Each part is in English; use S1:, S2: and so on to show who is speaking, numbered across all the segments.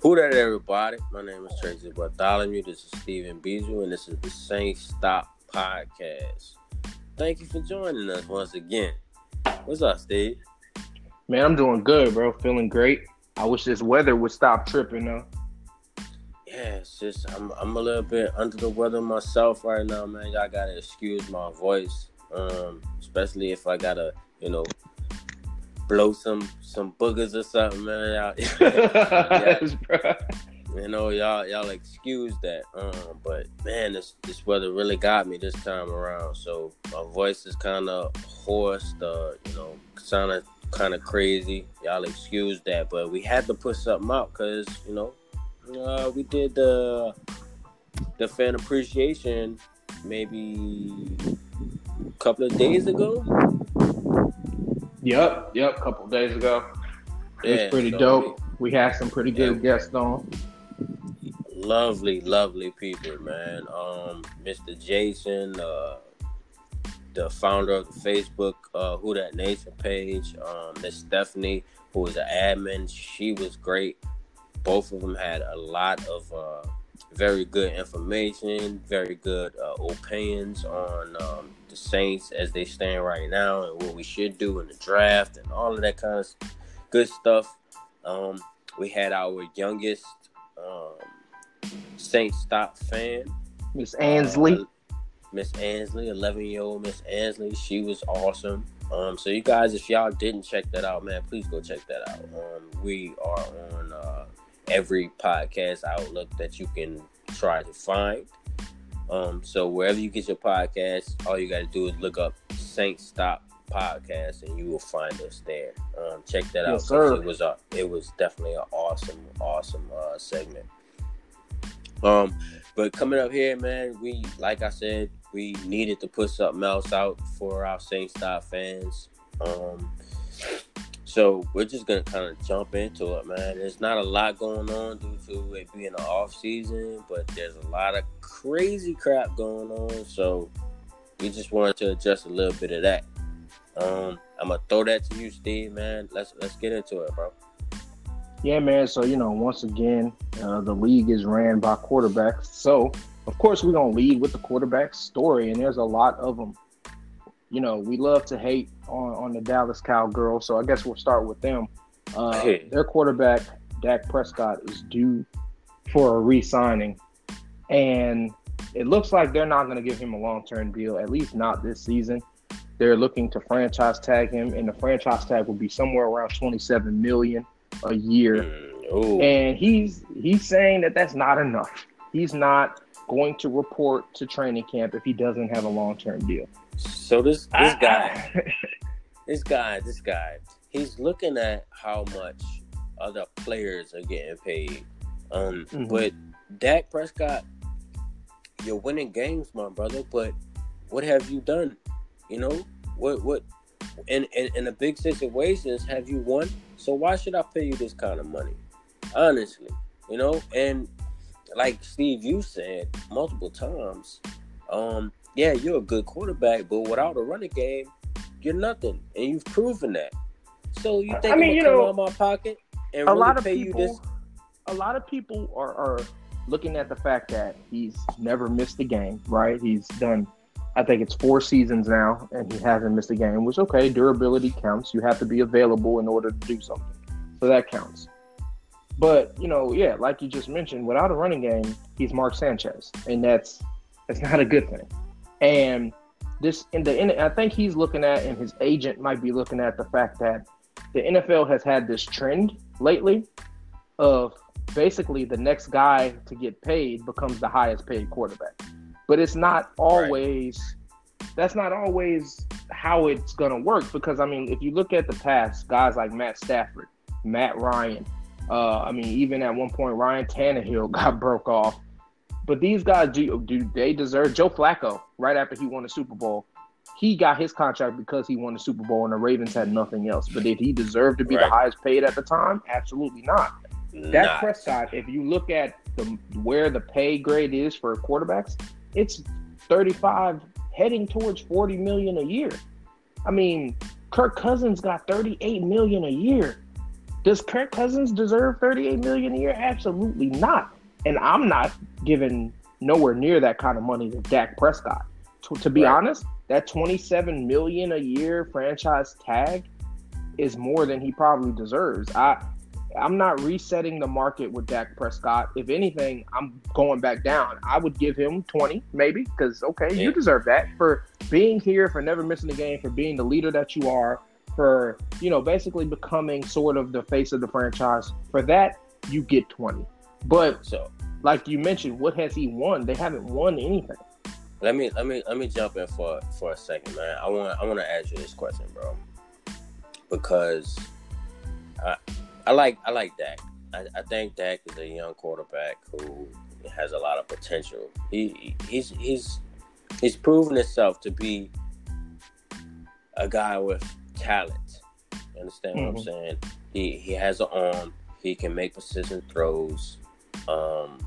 S1: Who that everybody? My name is Tracy Bartholomew. This is Stephen Bijou, and this is the Saint Stop Podcast. Thank you for joining us once again. What's up, Steve?
S2: Man, I'm doing good, bro. Feeling great. I wish this weather would stop tripping though.
S1: Yeah, it's just I'm I'm a little bit under the weather myself right now, man. Y'all gotta excuse my voice. Um, especially if I gotta, you know, blow some some boogers or something, man. Y'all, yeah, you know, y'all y'all excuse that. Um, but man, this this weather really got me this time around. So my voice is kind of hoarse. Uh, you know, sounding kind of crazy. Y'all excuse that, but we had to put something out because you know, uh, we did the the fan appreciation maybe a couple of days ago
S2: Yep, yep. A couple days ago, it yeah, was pretty so dope. We, we, had some pretty good yeah. guests on.
S1: Lovely, lovely people, man. Um, Mr. Jason, uh, the founder of the Facebook uh, Who That Nation page, um, Miss Stephanie, who was an admin. She was great. Both of them had a lot of uh, very good information, very good uh, opinions on um, the Saints as they stand right now and what we should do in the draft and all of that kind of good stuff. Um, we had our youngest um, Saint Stop fan,
S2: Miss Ansley. Uh,
S1: Miss Ansley, 11 year old Miss Ansley. She was awesome. Um, so you guys, if y'all didn't check that out, man, please go check that out. Um, we are on uh, every podcast outlook that you can try to find. Um, so wherever you get your podcast, all you got to do is look up Saint Stop Podcast, and you will find us there. Um, check that out.
S2: Sir.
S1: It was a, it was definitely an awesome, awesome uh, segment. Um, but coming up here, man, we like I said, we needed to put something else out for our Saint Stop fans. Um, so we're just gonna kind of jump into it, man. There's not a lot going on due to it being an off season, but there's a lot of crazy crap going on. So we just wanted to adjust a little bit of that. Um, I'm gonna throw that to you, Steve, man. Let's let's get into it, bro.
S2: Yeah, man. So you know, once again, uh, the league is ran by quarterbacks. So of course, we're gonna lead with the quarterback story, and there's a lot of them you know, we love to hate on, on the Dallas Cowgirls, so I guess we'll start with them. Uh, hey. Their quarterback, Dak Prescott, is due for a re signing. And it looks like they're not going to give him a long term deal, at least not this season. They're looking to franchise tag him, and the franchise tag will be somewhere around 27 million a year. Mm, and he's he's saying that that's not enough. He's not going to report to training camp if he doesn't have a long term deal.
S1: So this this guy, this guy, this guy, he's looking at how much other players are getting paid. Um, mm-hmm. but Dak Prescott, you're winning games, my brother. But what have you done? You know what? What in, in in the big situations have you won? So why should I pay you this kind of money? Honestly, you know, and like Steve, you said multiple times, um, yeah, you're a good quarterback, but without a running game, you're nothing, and you've proven that. So you think I mean, you know, out my pocket and a really lot of pay people, you this?
S2: A lot of people are, are looking at the fact that he's never missed a game, right? He's done, I think it's four seasons now, and he hasn't missed a game. Which okay, durability counts. You have to be available in order to do something, so that counts. But you know, yeah, like you just mentioned, without a running game, he's Mark Sanchez, and that's that's not a good thing. And this in the end, I think he's looking at, and his agent might be looking at the fact that the NFL has had this trend lately of basically the next guy to get paid becomes the highest paid quarterback. But it's not always right. that's not always how it's gonna work because I mean if you look at the past, guys like Matt Stafford, Matt Ryan, uh, I mean even at one point Ryan Tannehill got broke off but these guys, do, do they deserve Joe Flacco right after he won the Super Bowl? He got his contract because he won the Super Bowl and the Ravens had nothing else. But did he deserve to be right. the highest paid at the time? Absolutely not. not. Dak Prescott, if you look at the where the pay grade is for quarterbacks, it's 35 heading towards 40 million a year. I mean, Kirk Cousins got 38 million a year. Does Kirk Cousins deserve 38 million a year? Absolutely not. And I'm not giving nowhere near that kind of money to Dak Prescott. To, to be right. honest, that 27 million a year franchise tag is more than he probably deserves. I I'm not resetting the market with Dak Prescott. If anything, I'm going back down. I would give him 20, maybe, because okay, yeah. you deserve that for being here, for never missing a game, for being the leader that you are, for you know basically becoming sort of the face of the franchise. For that, you get 20. But so, like you mentioned, what has he won? They haven't won anything.
S1: Let me let me let me jump in for for a second, man. I want I want to ask you this question, bro, because. I, I like I like Dak. I, I think Dak is a young quarterback who has a lot of potential. He he's he's he's proven himself to be a guy with talent. You understand mm-hmm. what I'm mm-hmm. saying? He he has an arm. He can make precision throws. Um,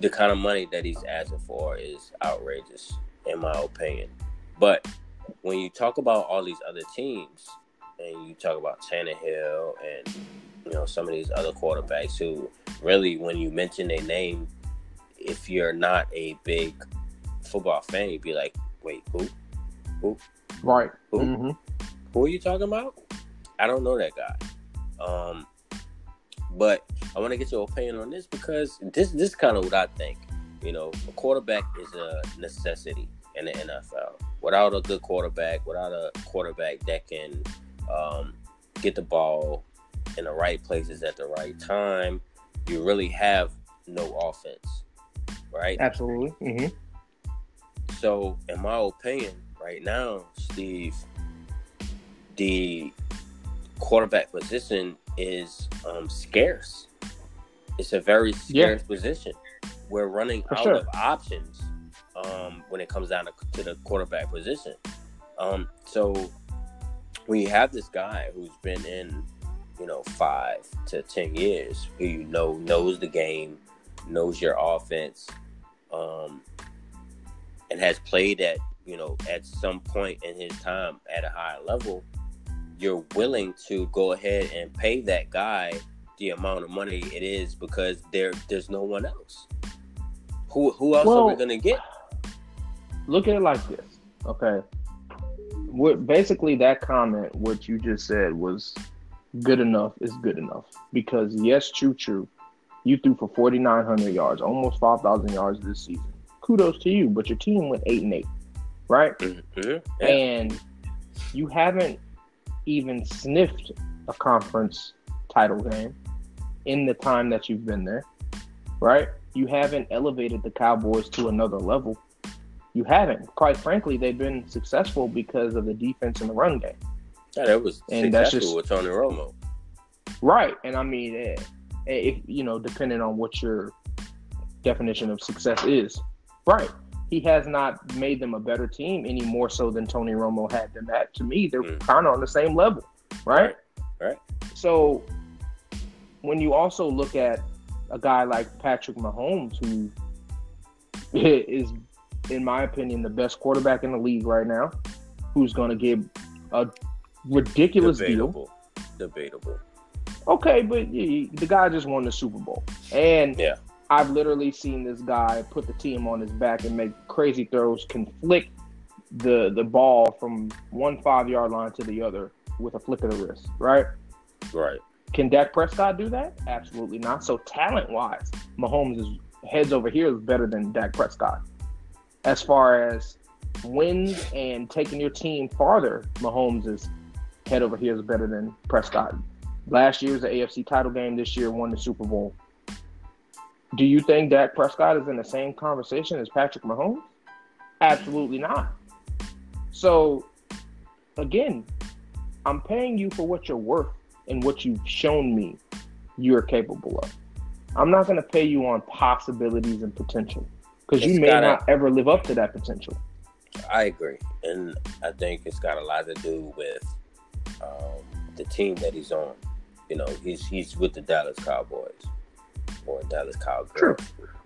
S1: the kind of money that he's asking for is outrageous, in my opinion. But when you talk about all these other teams, and you talk about Tannehill and you know some of these other quarterbacks who really, when you mention their name, if you're not a big football fan, you'd be like, "Wait, who? Who?
S2: Right?
S1: Who? Mm-hmm. Who are you talking about? I don't know that guy." Um, but I want to get your opinion on this because this this is kind of what I think. You know, a quarterback is a necessity in the NFL. Without a good quarterback, without a quarterback that can um, get the ball in the right places at the right time, you really have no offense, right?
S2: Absolutely. Mm-hmm.
S1: So, in my opinion, right now, Steve, the quarterback position is um, scarce. It's a very scarce yeah. position. We're running For out sure. of options um, when it comes down to, to the quarterback position. Um, so when you have this guy who's been in, you know, five to ten years, who you know knows the game, knows your offense, um, and has played at you know at some point in his time at a high level, you're willing to go ahead and pay that guy the amount of money it is because there there's no one else. Who who else well, are we gonna get?
S2: Look at it like this, okay? what basically that comment, what you just said was good enough is good enough because yes, true, true. You threw for 4,900 yards, almost 5,000 yards this season. Kudos to you, but your team went eight and eight, right? Mm-hmm. Yeah. And you haven't even sniffed a conference title game in the time that you've been there, right? You haven't elevated the Cowboys to another level you haven't. Quite frankly, they've been successful because of the defense and the run game.
S1: Yeah, that was and that's just with Tony Romo.
S2: Right, and I mean, eh, eh, if you know, depending on what your definition of success is, right. He has not made them a better team any more so than Tony Romo had them at. To me, they're mm. kind of on the same level, right?
S1: right? Right.
S2: So when you also look at a guy like Patrick Mahomes, who is in my opinion, the best quarterback in the league right now, who's going to give a ridiculous
S1: Debatable. deal. Debatable.
S2: Okay, but the guy just won the Super Bowl, and yeah. I've literally seen this guy put the team on his back and make crazy throws, can flick the the ball from one five yard line to the other with a flick of the wrist, right?
S1: Right.
S2: Can Dak Prescott do that? Absolutely not. So talent wise, Mahomes is heads over here is better than Dak Prescott as far as wins and taking your team farther, Mahomes is head over heels better than Prescott. Last year's the AFC title game. This year won the Super Bowl. Do you think Dak Prescott is in the same conversation as Patrick Mahomes? Absolutely not. So, again, I'm paying you for what you're worth and what you've shown me you're capable of. I'm not going to pay you on possibilities and potential because you may gotta, not ever live up to that potential.
S1: I agree, and I think it's got a lot to do with um, the team that he's on. You know, he's he's with the Dallas Cowboys or Dallas Cowboys.
S2: True.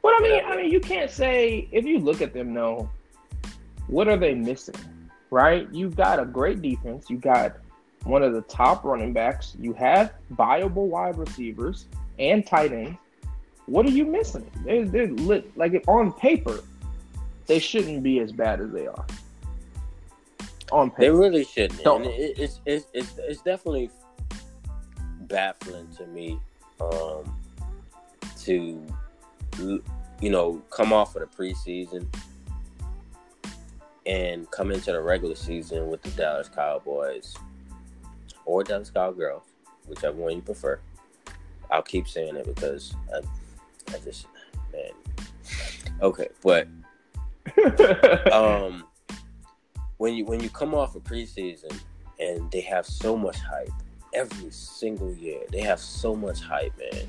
S2: But I mean, I mean, you can't say if you look at them, no. What are they missing? Right? You've got a great defense. You got one of the top running backs. You have viable wide receivers and tight ends. What are you missing? They're, they're lit, like on paper, they shouldn't be as bad as they are.
S1: On paper, they really shouldn't. It, it's, it's it's it's definitely baffling to me um, to you know come off of the preseason and come into the regular season with the Dallas Cowboys or Dallas Cowgirls, whichever one you prefer. I'll keep saying it because I, I just man. Okay, but um, when you when you come off a of preseason and they have so much hype every single year, they have so much hype, man.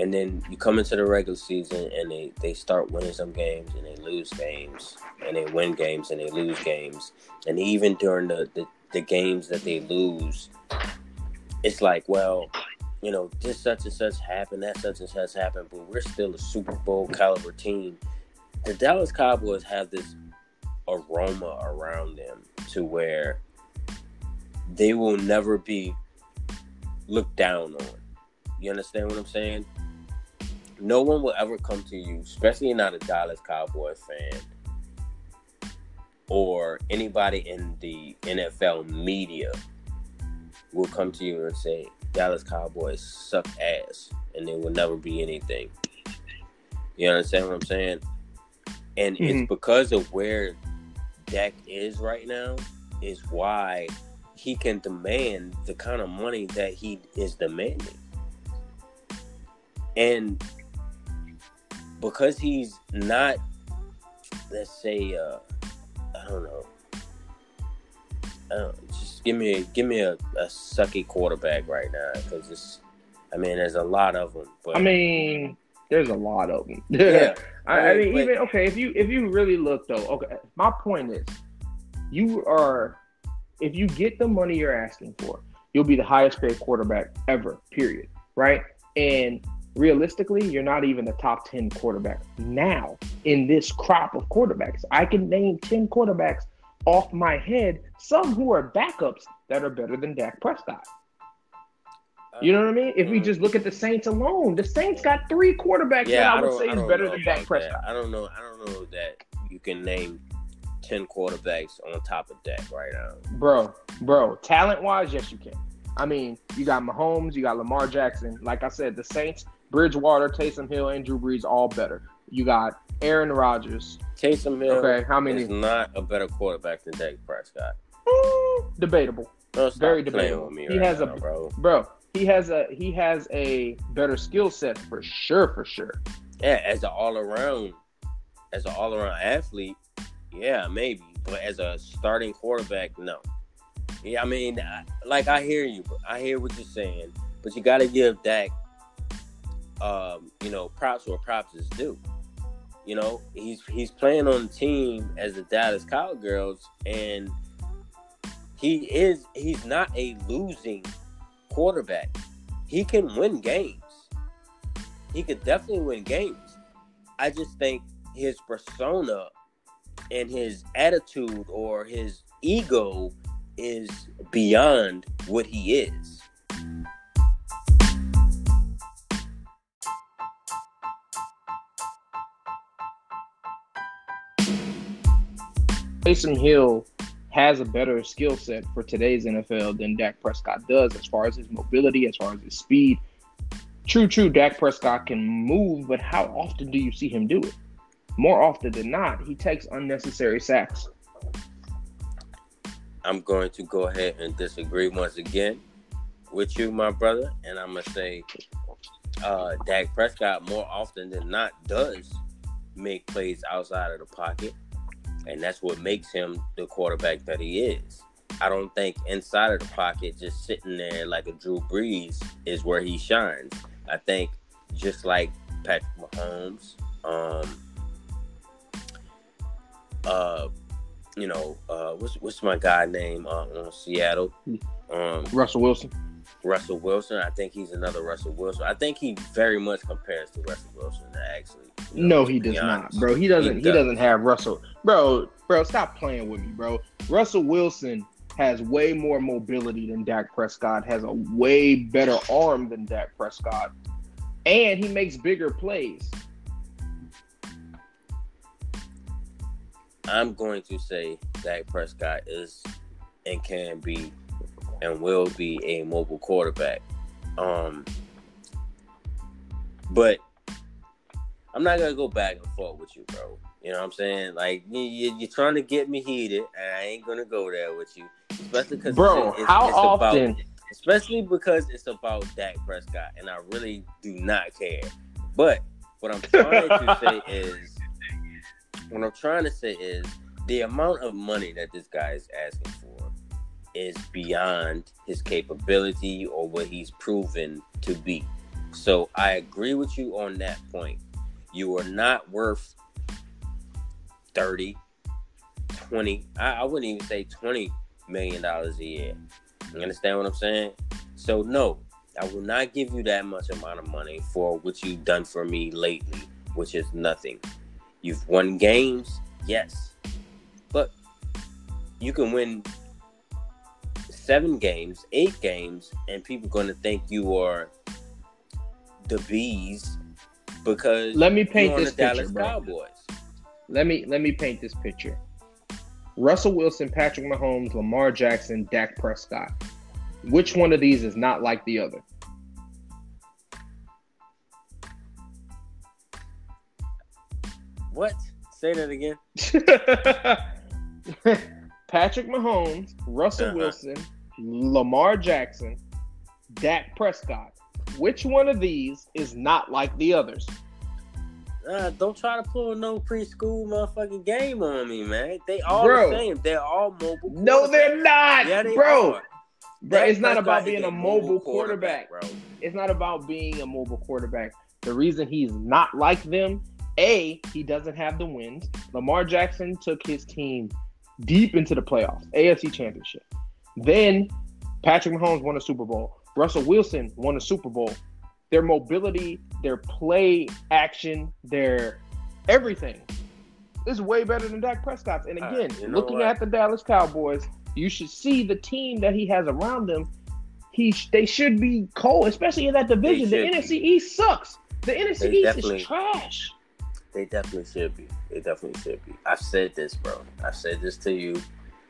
S1: And then you come into the regular season and they, they start winning some games and they lose games and they win games and they lose games. And even during the, the, the games that they lose, it's like, well, you know, this such and such happened, that such and such happened, but we're still a Super Bowl caliber team. The Dallas Cowboys have this aroma around them to where they will never be looked down on. You understand what I'm saying? No one will ever come to you, especially not a Dallas Cowboys fan or anybody in the NFL media will come to you and say Dallas Cowboys suck ass and they will never be anything. You understand what I'm saying? And mm-hmm. it's because of where Dak is right now, is why he can demand the kind of money that he is demanding. And because he's not, let's say, uh, I don't know, I don't, just give me give me a, a sucky quarterback right now because it's. I mean, there's a lot of them. But
S2: I mean, there's a lot of them. Yeah, I, I, mean, but, even okay. If you if you really look though, okay. My point is, you are if you get the money you're asking for, you'll be the highest paid quarterback ever. Period. Right? And realistically, you're not even the top 10 quarterback now in this crop of quarterbacks. I can name 10 quarterbacks off my head, some who are backups that are better than Dak Prescott. You know what I mean? If we just look at the Saints alone, the Saints got three quarterbacks yeah, that I would I say is better than Dak Prescott.
S1: That. I don't know. I don't know that you can name ten quarterbacks on top of Dak right now.
S2: Bro, bro, talent wise, yes, you can. I mean, you got Mahomes, you got Lamar Jackson. Like I said, the Saints, Bridgewater, Taysom Hill, and Drew Brees all better. You got Aaron Rodgers.
S1: Taysom Hill okay, how many? is not a better quarterback than Dak Prescott.
S2: Debatable. Very debatable. he right has now, a bro. bro. He has a he has a better skill set for sure, for sure.
S1: Yeah, as an all around, as an all around athlete, yeah, maybe. But as a starting quarterback, no. Yeah, I mean, like I hear you, I hear what you're saying, but you got to give Dak, um, you know, props where props is due. You know, he's he's playing on the team as the Dallas Cowgirls, and he is he's not a losing quarterback. He can win games. He could definitely win games. I just think his persona and his attitude or his ego is beyond what he is.
S2: Taysom Hill has a better skill set for today's NFL than Dak Prescott does as far as his mobility, as far as his speed. True, true, Dak Prescott can move, but how often do you see him do it? More often than not, he takes unnecessary sacks.
S1: I'm going to go ahead and disagree once again with you, my brother, and I'm gonna say uh, Dak Prescott more often than not does make plays outside of the pocket and that's what makes him the quarterback that he is. I don't think inside of the pocket, just sitting there like a Drew Brees, is where he shines. I think just like Patrick Mahomes, um, uh, you know, uh, what's what's my guy name uh, on Seattle?
S2: Um, Russell Wilson.
S1: Russell Wilson. I think he's another Russell Wilson. I think he very much compares to Russell Wilson. Actually,
S2: you know, no, he does honest. not, bro. He doesn't. He, he doesn't have Russell, bro. Bro, stop playing with me, bro. Russell Wilson has way more mobility than Dak Prescott, has a way better arm than Dak Prescott, and he makes bigger plays.
S1: I'm going to say Dak Prescott is and can be and will be a mobile quarterback. Um, but I'm not gonna go back and forth with you, bro. You know what I'm saying? Like you, are trying to get me heated, and I ain't gonna go there with you, especially because
S2: bro, it's, how it's often?
S1: About, especially because it's about Dak Prescott, and I really do not care. But what I'm trying to say is, what I'm trying to say is, the amount of money that this guy is asking for is beyond his capability or what he's proven to be. So I agree with you on that point. You are not worth 30, 20, I, I wouldn't even say 20 million dollars a year. You understand what I'm saying? So no, I will not give you that much amount of money for what you've done for me lately, which is nothing. You've won games, yes. But you can win seven games, eight games, and people are gonna think you are the bees because
S2: let me paint this
S1: the
S2: picture,
S1: Dallas. Cowboys.
S2: Let me let me paint this picture. Russell Wilson, Patrick Mahomes, Lamar Jackson, Dak Prescott. Which one of these is not like the other?
S1: What? Say that again.
S2: Patrick Mahomes, Russell uh-huh. Wilson, Lamar Jackson, Dak Prescott. Which one of these is not like the others?
S1: Uh, don't try to pull no preschool motherfucking game on me, man. They all
S2: bro,
S1: the same. They're all mobile.
S2: No, they're not,
S1: yeah, they
S2: bro.
S1: Are.
S2: Bro, it's not about being a mobile quarterback. quarterback, bro. It's not about being a mobile quarterback. The reason he's not like them, A, he doesn't have the wins. Lamar Jackson took his team deep into the playoffs, AFC Championship. Then Patrick Mahomes won a Super Bowl. Russell Wilson won a Super Bowl. Their mobility, their play action, their everything is way better than Dak Prescott's. And again, uh, looking what? at the Dallas Cowboys, you should see the team that he has around them. He they should be cold, especially in that division. The NFC East sucks. The NFC East is trash.
S1: They definitely should be. They definitely should be. I've said this, bro. I've said this to you.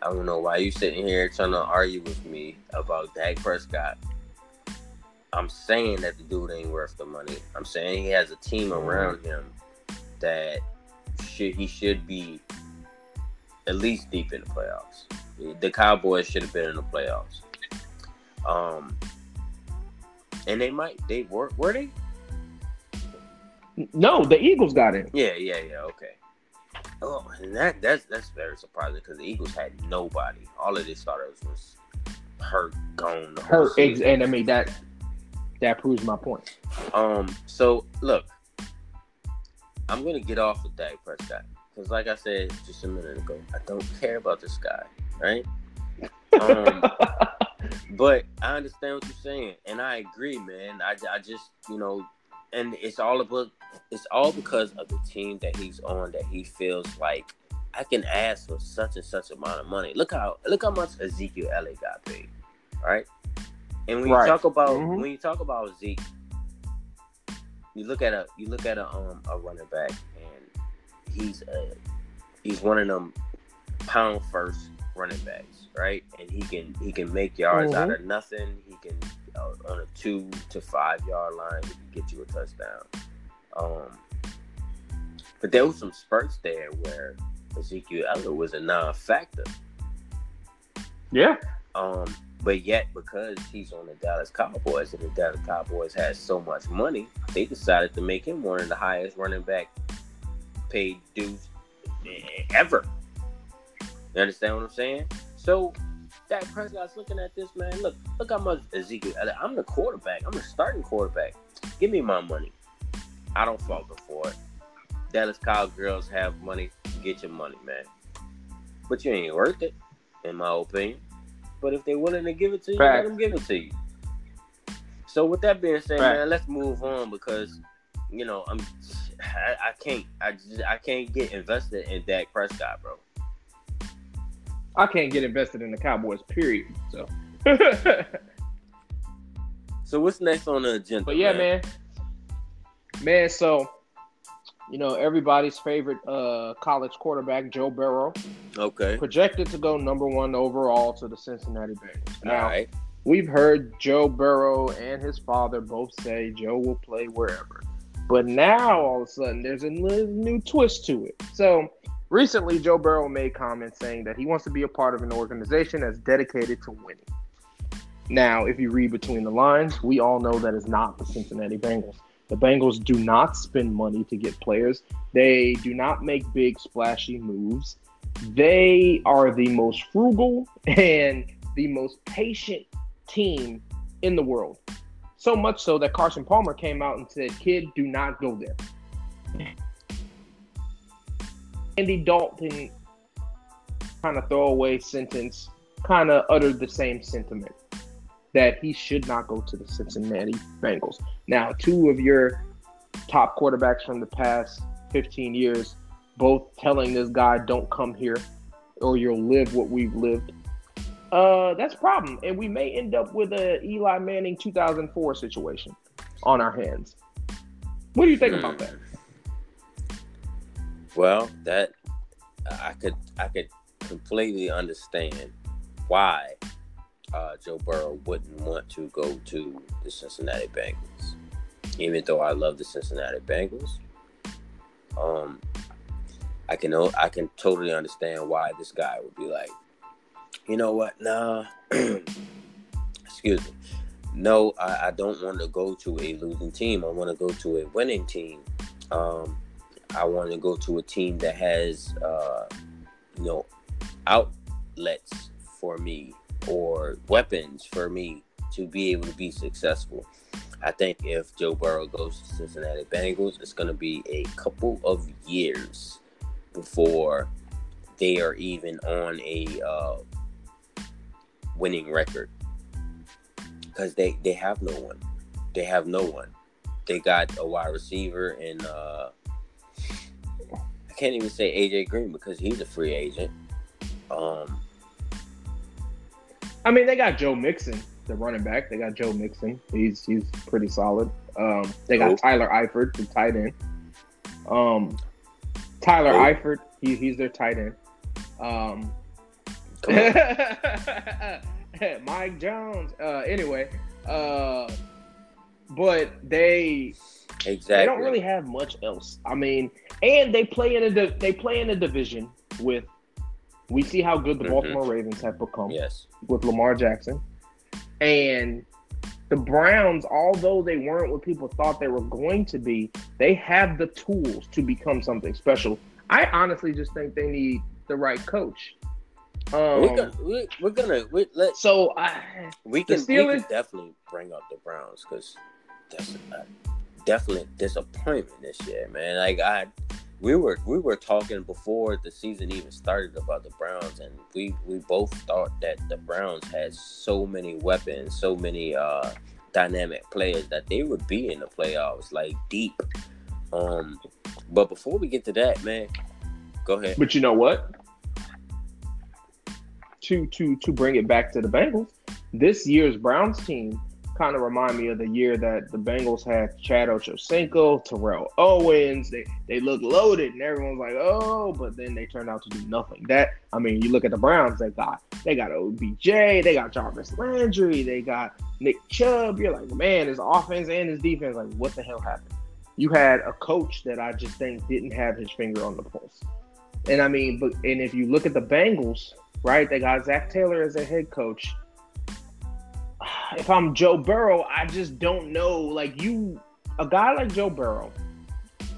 S1: I don't know why you sitting here trying to argue with me about Dak Prescott. I'm saying that the dude ain't worth the money. I'm saying he has a team around him that should he should be at least deep in the playoffs. The Cowboys should have been in the playoffs. Um, and they might. They were were they?
S2: No, the Eagles got in.
S1: Yeah, yeah, yeah. Okay. Oh, and that that's that's very surprising because the Eagles had nobody. All of their starters was hurt, gone.
S2: Hurt, and I mean that that proves my point.
S1: Um. So look, I'm gonna get off of Dak Prescott because, like I said just a minute ago, I don't care about this guy, right? Um, but I understand what you're saying, and I agree, man. I, I just you know, and it's all about it's all because of the team that he's on that he feels like I can ask for such and such amount of money. Look how look how much Ezekiel Elliott got paid, right? And when right. you talk about mm-hmm. when you talk about Zeke, you look at a you look at a um a running back and he's a he's one of them pound first running backs, right? And he can he can make yards mm-hmm. out of nothing. He can on a two to five yard line, he can get you a touchdown. Um, but there was some spurts there where Ezekiel Elliott was a non-factor.
S2: Yeah.
S1: Um, but yet, because he's on the Dallas Cowboys and the Dallas Cowboys has so much money, they decided to make him one of the highest running back paid dudes ever. You understand what I'm saying? So Dak Prescott's looking at this man. Look, look how much Ezekiel. I'm the quarterback. I'm the starting quarterback. Give me my money. I don't falter for it. Dallas Cowgirls have money. Get your money, man. But you ain't worth it, in my opinion. But if they're willing to give it to you, Fact. let them give it to you. So with that being said, Fact. man, let's move on because you know I'm I, I can't I just I can't get invested in Dak Prescott, bro.
S2: I can't get invested in the Cowboys. Period. So.
S1: so what's next on the agenda?
S2: But yeah, man. man. Man, so you know, everybody's favorite uh, college quarterback, Joe Burrow.
S1: Okay.
S2: Projected to go number one overall to the Cincinnati Bengals. Now, we've heard Joe Burrow and his father both say Joe will play wherever. But now, all of a sudden, there's a new twist to it. So, recently, Joe Burrow made comments saying that he wants to be a part of an organization that's dedicated to winning. Now, if you read between the lines, we all know that is not the Cincinnati Bengals. The Bengals do not spend money to get players. They do not make big splashy moves. They are the most frugal and the most patient team in the world. So much so that Carson Palmer came out and said, "Kid, do not go there." Andy Dalton kind of throwaway sentence kind of uttered the same sentiment that he should not go to the Cincinnati Bengals. Now, two of your top quarterbacks from the past 15 years, both telling this guy, don't come here or you'll live what we've lived. Uh, that's a problem. And we may end up with a Eli Manning 2004 situation on our hands. What do you think hmm. about that?
S1: Well, that I could I could completely understand why uh, Joe Burrow wouldn't want to go to the Cincinnati Bengals, even though I love the Cincinnati Bengals. Um, I can I can totally understand why this guy would be like, you know what? Nah, excuse me. No, I, I don't want to go to a losing team. I want to go to a winning team. Um, I want to go to a team that has, uh, you know, outlets for me or weapons for me to be able to be successful. I think if Joe Burrow goes to Cincinnati Bengals, it's going to be a couple of years before they are even on a uh, winning record because they they have no one. They have no one. They got a wide receiver and uh, can't even say AJ Green because he's a free agent. Um,
S2: I mean, they got Joe Mixon, the running back. They got Joe Mixon. He's he's pretty solid. Um, they got oh. Tyler Eifert, the tight end. Um, Tyler oh. Eifert, he, he's their tight end. Um, Mike Jones. Uh, anyway, uh, but they
S1: exactly
S2: they don't really have much else. I mean, and they play in a they play in a division with we see how good the mm-hmm. Baltimore Ravens have become
S1: yes.
S2: with Lamar Jackson. And the Browns, although they weren't what people thought they were going to be, they have the tools to become something special. I honestly just think they need the right coach.
S1: Um, we're gonna, we, are gonna we, let
S2: so I
S1: we can, Steelers, we can definitely bring up the Browns because that's a definitely disappointment this year, man. Like I we were we were talking before the season even started about the Browns, and we we both thought that the Browns had so many weapons, so many uh, dynamic players that they would be in the playoffs, like deep. Um, but before we get to that, man, go ahead.
S2: But you know what? To to to bring it back to the Bengals, this year's Browns team kind of remind me of the year that the Bengals had Chad Ochocinco, Terrell Owens. They they looked loaded, and everyone's like, oh, but then they turned out to do nothing. That I mean, you look at the Browns. They got they got OBJ, they got Jarvis Landry, they got Nick Chubb. You're like, man, his offense and his defense. Like, what the hell happened? You had a coach that I just think didn't have his finger on the pulse. And I mean, but and if you look at the Bengals, right? They got Zac Taylor as a head coach if I'm Joe Burrow, I just don't know. Like you, a guy like Joe Burrow,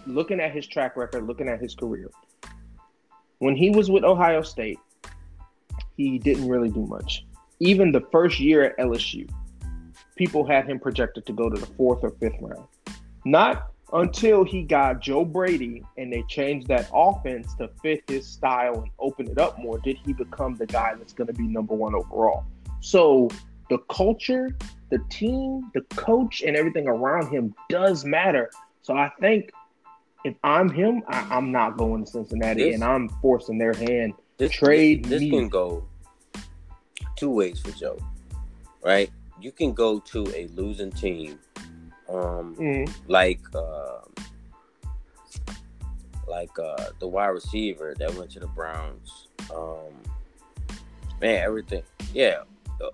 S2: looking at his track record, looking at his career, when he was with Ohio State, he didn't really do much. Even the first year at LSU, people had him projected to go to the fourth or fifth round. Not until he got Joe Brady and they changed that offense to fit his style and open it up more did he become the guy that's going to be number one overall. So the culture, the team, the coach, and everything around him does matter. So I think if I'm him, I, am not going to Cincinnati, this, and I'm forcing their hand
S1: this
S2: Trade
S1: This, this
S2: me.
S1: can go two ways for Joe, right? You can go to a losing team, um,
S2: Mhm.
S1: like uh, like uh, the wide receiver that went to the Browns. Um, man, everything. Yeah,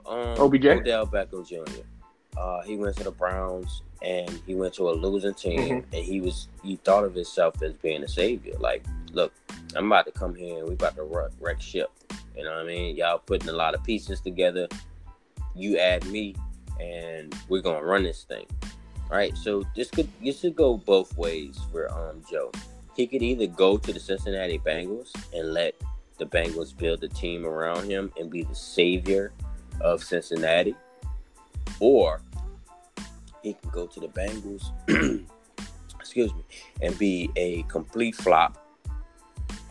S1: um,
S2: OBJ?
S1: Odell Beckham Jr. Uh, he went to the Browns and he went to a losing team,
S2: Mm-hmm.
S1: and he was he thought of himself as being a savior. Like, look, I'm about to come here and we about to wreck, wreck ship. You know what I mean? Y'all putting a lot of pieces together. You add me, and we're gonna run this thing. All right. So this could this could go both ways for um Joe. He could either go to the Cincinnati Bengals and let the Bengals build a team around him and be the savior of Cincinnati, or he can go to the Bengals, excuse me, and be a complete flop,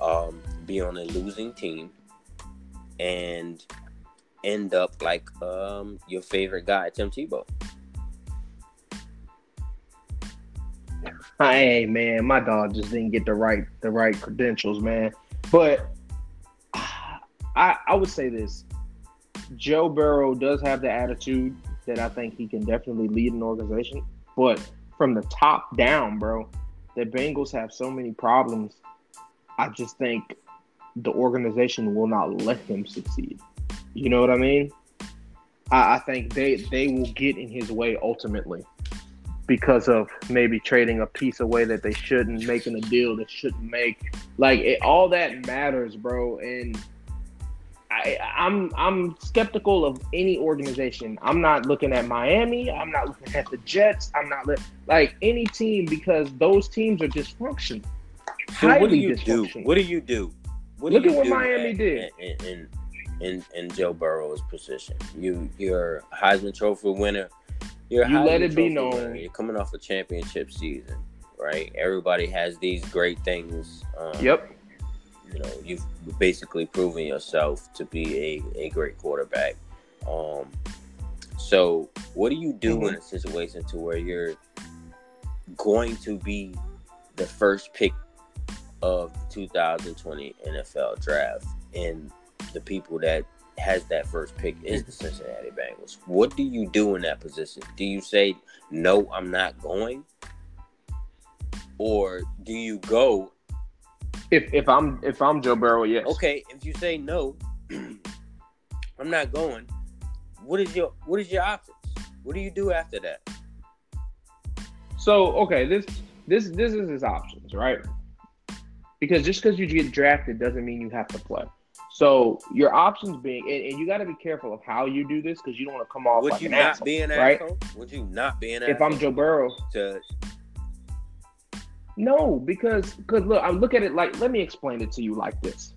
S1: um, be on a losing team, and end up like um, your favorite guy, Tim Tebow.
S2: Hey man, my dog just didn't get the right the right credentials, man. But I I would say this: Joe Burrow does have the attitude that I think he can definitely lead an organization. But from the top down, bro, the Bengals have so many problems. I just think the organization will not let him succeed. You know what I mean? I, I think they they will get in his way ultimately because of maybe trading a piece away that they shouldn't, making a deal that shouldn't make. Like it, all that matters, bro. And I, I'm I'm skeptical of any organization. I'm not looking at Miami. I'm not looking at the Jets. I'm not li- like any team because those teams are dysfunctional.
S1: So what do you do? What do you do? What
S2: Look
S1: do
S2: at what Miami
S1: in-
S2: did.
S1: in in, in in Joe Burrow's position. You you're a Heisman Trophy winner. You're
S2: You let it be known.
S1: winner. You're coming off a championship season, right? Everybody has these great things. Um,
S2: Yep.
S1: You know, you've basically proven yourself to be a, a great quarterback. Um, so what do you do
S2: Mhm.
S1: in a situation to where you're going to be the first pick of 2020 NFL draft and the people that has that first pick is the Cincinnati Bengals. What do you do in that position? Do you say no, I'm not going? Or do you go,
S2: If if I'm if I'm Joe Burrow, yes.
S1: okay, if you say no, I'm not going, what is your what is your options? What do you do after that?
S2: So okay, this this this is his options, right? Because just because you get drafted doesn't mean you have to play. So your options being, and, and you got to be careful of how you do this because you don't want to come off
S1: Would
S2: like
S1: you
S2: an
S1: not
S2: asshole.
S1: be an
S2: right?
S1: asshole? Would you not be an
S2: If
S1: asshole?
S2: I'm Joe Burrow,
S1: to
S2: no, because because look, I look at it like let me explain it to you like this.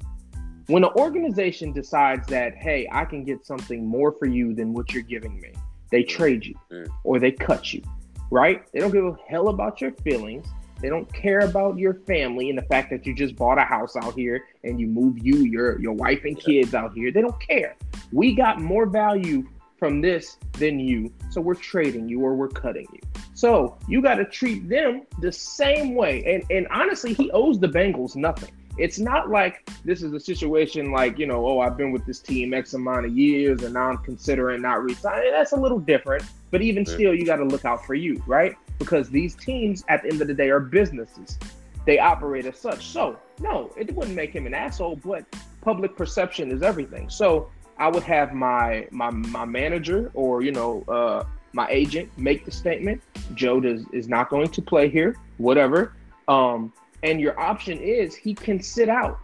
S2: When an organization decides that hey, I can get something more for you than what you're giving me, they trade you
S1: Mm.
S2: or they cut you, right? They don't give a hell about your feelings. They don't care about your family and the fact that you just bought a house out here and you move you, your your wife and kids out here. They don't care. We got more value from this than you, so we're trading you or we're cutting you. So you got to treat them the same way. And and honestly, he owes the Bengals nothing. It's not like this is a situation like you know, oh, I've been with this team X amount of years and now I'm considering not resigning. That's a little different. But even still, you got to look out for you, right? Because these teams, at the end of the day, are businesses. They operate as such. So no, it wouldn't make him an asshole, but public perception is everything. So I would have my my my manager or you know uh, my agent make the statement. Joe does is not going to play here, whatever. Um, and your option is he can sit out.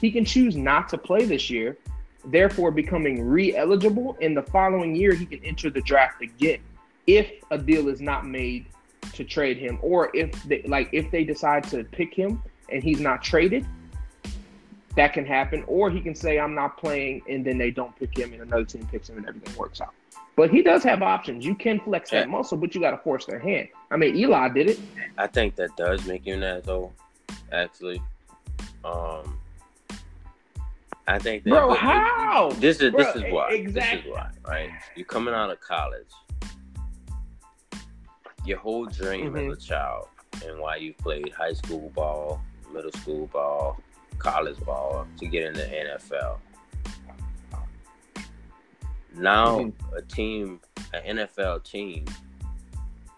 S2: He can choose not to play this year, therefore becoming re-eligible. In the following year, he can enter the draft again if a deal is not made to trade him, or if they like if they decide to pick him and he's not traded. That can happen, or he can say I'm not playing, and then they don't pick him, and another team picks him, and everything works out. But he does have options. You can flex that muscle, but you got to force their hand. I mean, Eli did it.
S1: I think that does make you an asshole, actually. Um, I think that.
S2: Bro, how?
S1: This is this is why.
S2: exactly.
S1: This is why. Right? You're coming out of college. Your whole dream
S2: Mhm.
S1: as a child, and why you played high school ball, middle school ball, college ball to get in the NFL. Now mm-hmm. a team, an NFL team,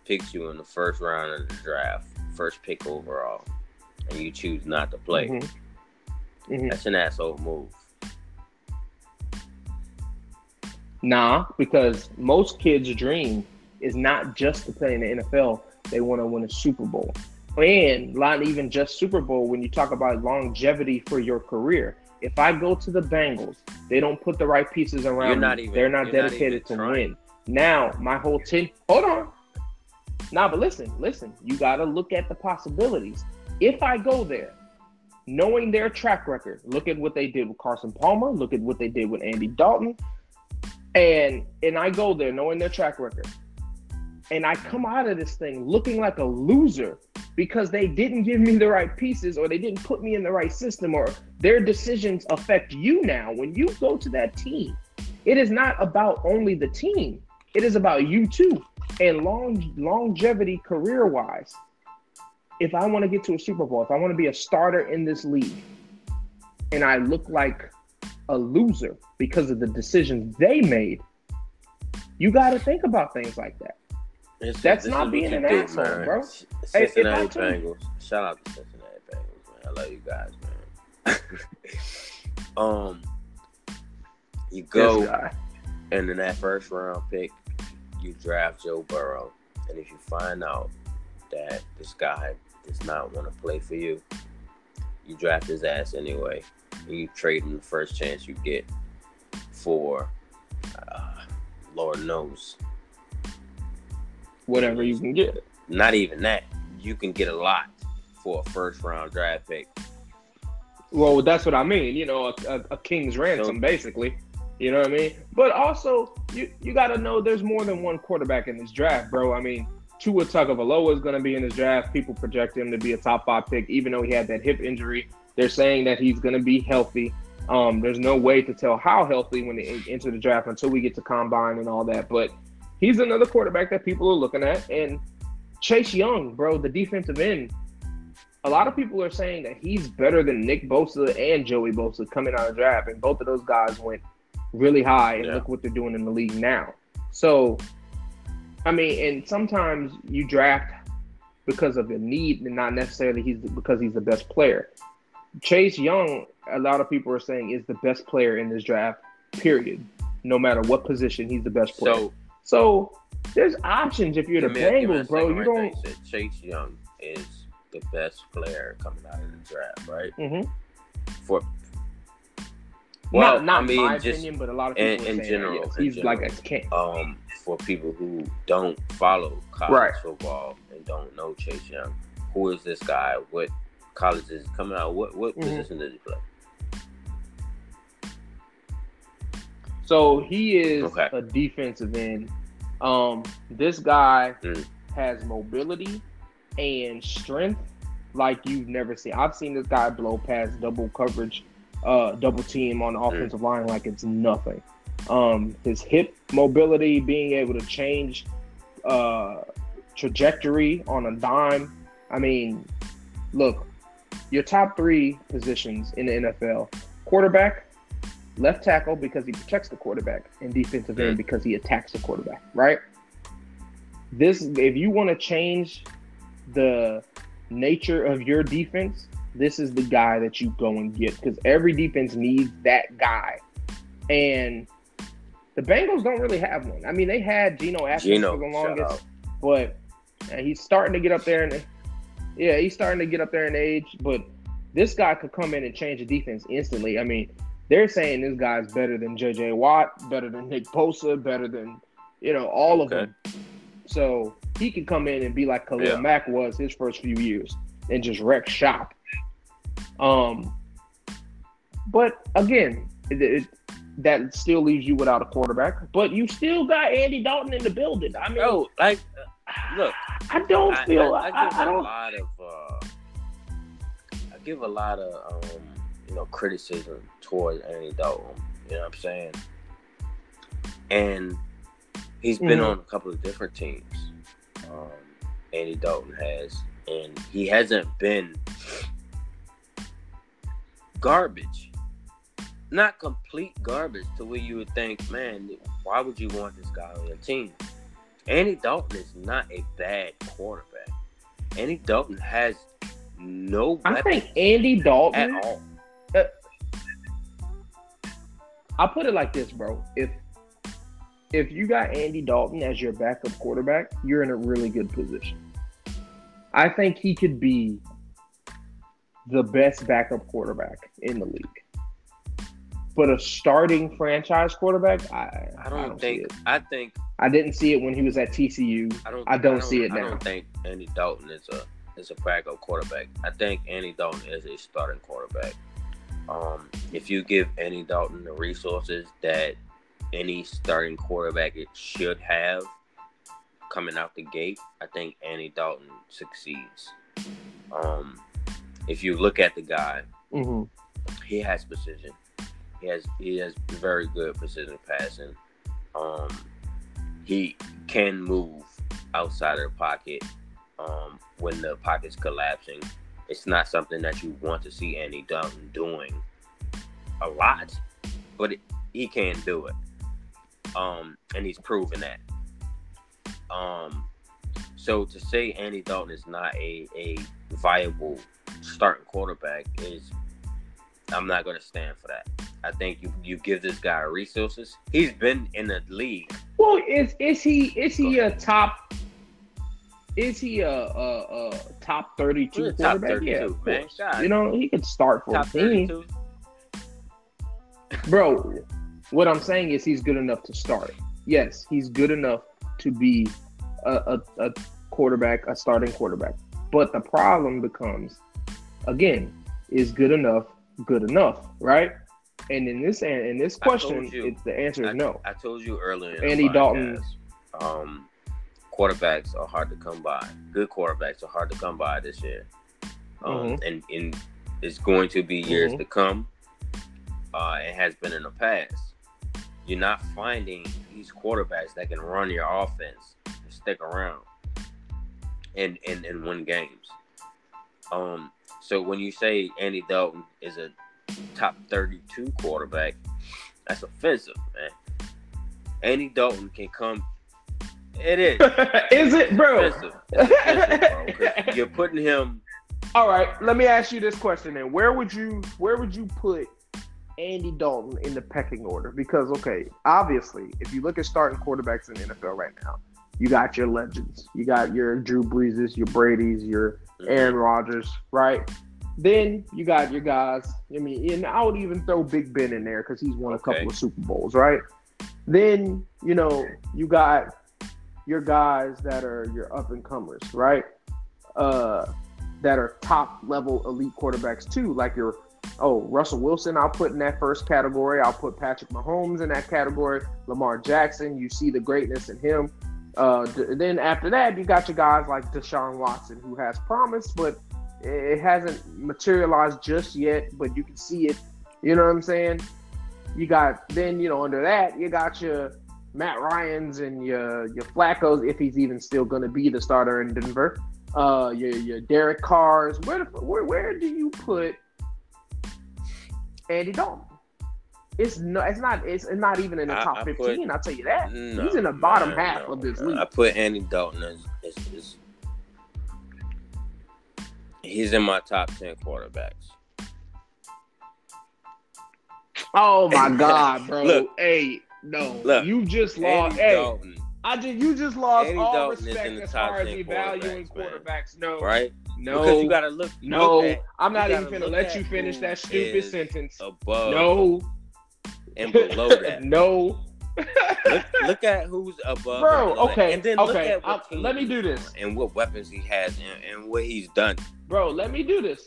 S1: picks you in the first round of the draft, first pick overall, and you choose not to play. Mm-hmm. Mm-hmm. That's an asshole move.
S2: Nah, because most kids' dream is not just to play in the NFL. They want to win a Super Bowl. And not even just Super Bowl when you talk about longevity for your career. If I go to the Bengals, they don't put the right pieces around You're not me. Even, They're not dedicated not to trying. win. Now, my whole team, hold on. Nah, but listen, listen, you got to look at the possibilities. If I go there, knowing their track record, look at what they did with Carson Palmer, look at what they did with Andy Dalton, and and I go there knowing their track record, and I come out of this thing looking like a loser because they didn't give me the right pieces or they didn't put me in the right system or their decisions affect you now when you go to that team. It is not about only the team. It is about you too. And long longevity career wise. If I want to get to a Super Bowl, if I want to be a starter in this league and I look like a loser because of the decisions they made, you got to think about things like that. It's, That's not being an asshole, man. bro.
S1: Cincinnati hey, Bengals. Shout out to Cincinnati Bengals, man. I love you guys, man. um, you go, and in that first round pick, you draft Joe Burrow, and if you find out that this guy does not want to play for you, you draft his ass anyway. And you trade him the first chance you get for, uh, Lord knows,
S2: whatever you can get.
S1: Not even that. You can get a lot for a first round draft pick.
S2: Well, that's what I mean. You know, a, a, a king's ransom, so, basically. You know what I mean? But also, you you got to know there's more than one quarterback in this draft, bro. I mean, Tua Tagovailoa is going to be in this draft. People project him to be a top five pick, even though he had that hip injury. They're saying that he's going to be healthy. Um, there's no way to tell how healthy when they enter the draft until we get to combine and all that. But he's another quarterback that people are looking at. And Chase Young, bro, the defensive end. A lot of people are saying that he's better than Nick Bosa and Joey Bosa coming out of draft, and both of those guys went really high. And yeah. look what they're doing in the league now. So, I mean, and sometimes you draft because of the need, and not necessarily he's because he's the best player. Chase Young, a lot of people are saying, is the best player in this draft. Period. No matter what position, he's the best player. So so there's options if you're the Bengals, bro. You don't.
S1: Chase Young is the best player coming out of the draft, right?
S2: Mm-hmm.
S1: For
S2: well, not, not I mean, my just opinion, but a lot of
S1: people in, in general,
S2: yes, he's
S1: general,
S2: like a king.
S1: Um, for people who don't follow college right. football and don't know Chase Young, who is this guy? What college is coming out? What what mm-hmm. position does he play?
S2: So he is okay. a defensive end. Um, this guy mm. has mobility and strength like you've never seen. I've seen this guy blow past double coverage, uh, double team on the mm. offensive line like it's nothing. Um, his hip mobility, being able to change uh, trajectory on a dime. I mean, look, your top three positions in the NFL: quarterback, left tackle because he protects the quarterback, and defensive end because he attacks the quarterback. Right. This, if you want to change the nature of your defense, this is the guy that you go and get because every defense needs that guy, and the Bengals don't really have one. I mean, they had Geno Atkins for the longest, but he's starting to get up there, and yeah, he's starting to get up there in age, but. This guy could come in and change the defense instantly. I mean, they're saying this guy's better than J.J. Watt, better than Nick Bosa, better than you know all okay. of them. So he could come in and be like Khalil yeah. Mack was his first few years and just wreck shop. Um, but again, it, it, that still leaves you without a quarterback. But you still got Andy Dalton in the building. I mean,
S1: no, like, look,
S2: I don't
S1: I,
S2: feel.
S1: I, I,
S2: I, I
S1: don't. A lot of, uh, I give a lot of um, you know, criticism towards Andy Dalton. You know what I'm saying? And he's been mm-hmm. on a couple of different teams. Um, Andy Dalton has, and he hasn't been garbage. Not complete garbage to where you would think, man, why would you want this guy on your team? Andy Dalton is not a bad quarterback. Andy Dalton has no
S2: I think Andy Dalton
S1: at all.
S2: Uh, I'll put it like this, bro. If if you got Andy Dalton as your backup quarterback, you're in a really good position. I think he could be the best backup quarterback in the league. But a starting franchise quarterback, I,
S1: I don't,
S2: I don't
S1: think. I think
S2: I didn't see it when he was at TCU.
S1: I don't.
S2: I don't see it now.
S1: I don't think Andy Dalton is a is a backup quarterback. I think Andy Dalton is a starting quarterback. Um, if you give Andy Dalton the resources that any starting quarterback should have coming out the gate, I think Andy Dalton succeeds. Um, if you look at the guy,
S2: hmm
S1: he has precision. He has he has very good precision passing. Um, he can move outside of the pocket um, when the pocket's collapsing. It's not something that you want to see Andy Dalton doing a lot, but it, he can do it. Um, and he's proven that. Um, so to say Andy Dalton is not a, a viable starting quarterback is I'm not going to stand for that. I think you you give this guy resources. He's been in the league.
S2: Well, is is he is he a top? Is he a a, a top thirty two
S1: He's a top
S2: quarterback?
S1: 32,
S2: yeah,
S1: man. God.
S2: You know he could start for
S1: Top
S2: a team,
S1: 32.
S2: bro. What I'm saying is he's good enough to start. Yes, he's good enough to be a, a, a quarterback, a starting quarterback. But the problem becomes, again, is good enough good enough, right? And in this and in this question,
S1: you.
S2: it's, the answer is
S1: I,
S2: no.
S1: I told you earlier.
S2: Andy Dalton.
S1: podcast, Um, quarterbacks are hard to come by. Good quarterbacks are hard to come by this year. Um,
S2: Mm-hmm.
S1: and, and it's going to be years
S2: Mhm.
S1: to come. Uh, it has been in the past. You're not finding these quarterbacks that can run your offense and stick around and, and, and win games. Um, so when you say Andy Dalton is a top 32 quarterback, that's offensive, man. Andy Dalton can come. It is
S2: is it, bro?
S1: offensive. It's offensive, bro. You're putting him.
S2: All right, let me ask you this question then. Where would you where would you put Andy Dalton in the pecking order? Because okay, obviously, if you look at starting quarterbacks in the NFL right now, you got your legends. You got your Drew Breeses, your Brady's, your mm-hmm. Aaron Rodgers, right? Then you got your guys. I mean, and I would even throw Big Ben in there because he's won a couple of Super Bowls, right? Then you know you got your guys that are your up and comers, right? Uh, that are top level elite quarterbacks too, like your oh Russell Wilson. I'll put in that first category. I'll put Patrick Mahomes in that category. Lamar Jackson. You see the greatness in him. Uh, then after that, you got your guys like Deshaun Watson, who has promise, but it hasn't materialized just yet. But you can see it. You know what I'm saying? You got then you know under that you got your Matt Ryan's and your your Flacco's if he's even still going to be the starter in Denver. Uh, your your Derek Carr's. Where where where do you put Andy Dalton? It's no, it's not. It's not even in the top
S1: I put-
S2: fifteen. I'll tell you that.
S1: No,
S2: He's in the bottom
S1: man,
S2: half
S1: no.
S2: of this league.
S1: I put Andy Dalton as, as, as he's in my top ten quarterbacks.
S2: Oh my god, bro!
S1: Look.
S2: hey, no,
S1: Look.
S2: you just lost. Hey,
S1: Dalton,
S2: I just you just lost
S1: Andy
S2: all
S1: Dalton
S2: respect
S1: in the
S2: as far as evaluating
S1: quarterbacks, man.
S2: No,
S1: right?
S2: no,
S1: because you got to look.
S2: no.
S1: look at
S2: I'm not even
S1: gonna
S2: let you finish that stupid sentence.
S1: above
S2: No,
S1: and below that.
S2: no,
S1: look, look at who's above,
S2: Bro, okay,
S1: and then look
S2: okay,
S1: at
S2: let me do this.
S1: and what weapons he has and, and what he's done.
S2: bro. Let me do this.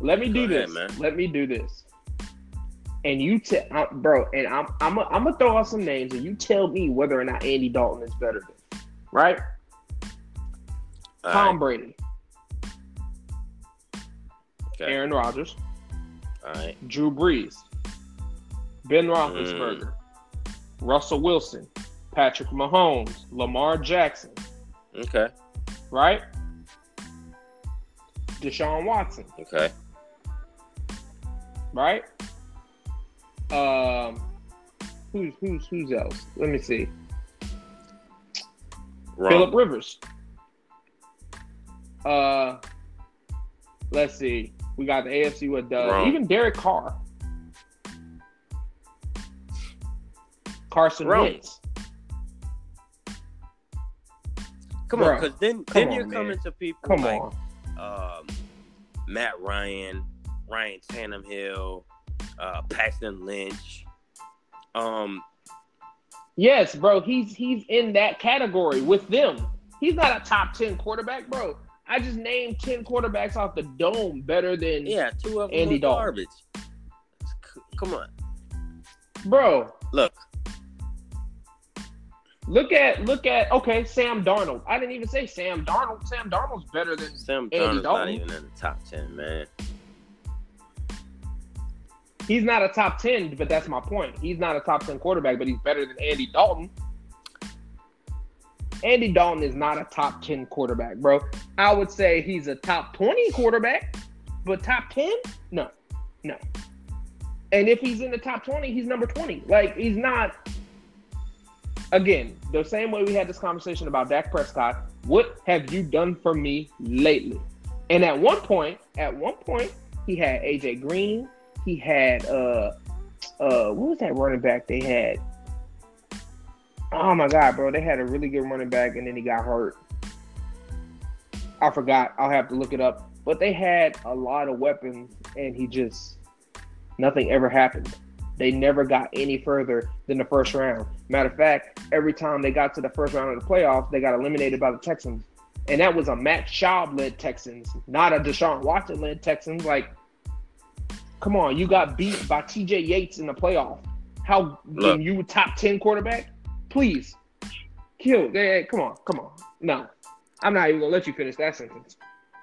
S2: Let me do
S1: ahead,
S2: this.
S1: man.
S2: Let me do this. And you tell, uh, bro, and I'm I'm gonna throw out some names, and you tell me whether or not Andy Dalton is better than, right?
S1: All
S2: Tom
S1: right,
S2: Brady,
S1: okay.
S2: Aaron Rodgers,
S1: All right.
S2: Drew Brees, Ben Roethlisberger,
S1: Mm.
S2: Russell Wilson, Patrick Mahomes, Lamar Jackson,
S1: Okay.
S2: right? Deshaun Watson,
S1: Okay.
S2: right? Um, who's who's who's else? Let me see.
S1: Wrong.
S2: Philip Rivers. Uh, let's see. We got the AFC with uh,
S1: Wrong.
S2: even Derek Carr, Carson
S1: Wrong.
S2: Wentz.
S1: Come
S2: Bruh,
S1: on, because then,
S2: come
S1: then
S2: on,
S1: you're
S2: man.
S1: coming to people
S2: Come
S1: like
S2: on,
S1: um, Matt Ryan, Ryan Tannehill, uh, Paxton Lynch. Um,
S2: yes, bro. He's he's in that category with them. He's not a top ten quarterback, bro. I just named ten quarterbacks off the dome better than
S1: yeah, two of them
S2: Andy Dalton.
S1: garbage. Come on,
S2: bro.
S1: look.
S2: Look at look at okay, Sam Darnold. I didn't even say Sam Darnold. Sam Darnold's better than
S1: Sam
S2: Andy
S1: Darnold's not even in the top ten, man.
S2: He's not a top ten, but that's my point. He's not a top ten quarterback, but he's better than Andy Dalton. Andy Dalton is not a top ten quarterback, bro. I would say he's a top twenty quarterback, but top ten? No, no. And if he's in the top twenty, he's number twenty. Like he's not. Again, the same way we had this conversation about Dak Prescott. What have you done for me lately? And at one point, at one point, he had AJ Green. He had uh uh what was that running back they had? Oh my god, bro, they had a really good running back and then he got hurt. I forgot. I'll have to look it up. But they had a lot of weapons and he just nothing ever happened. They never got any further than the first round. Matter of fact, every time they got to the first round of the playoffs, they got eliminated by the Texans. And that was a Matt Schaub led Texans, not a Deshaun Watson led Texans. Like, come on, you got beat by TJ Yates in the playoff. How
S1: Look.
S2: you top ten quarterback? Please. Kill. Hey, come on, come on. No. I'm not even gonna let you finish that sentence.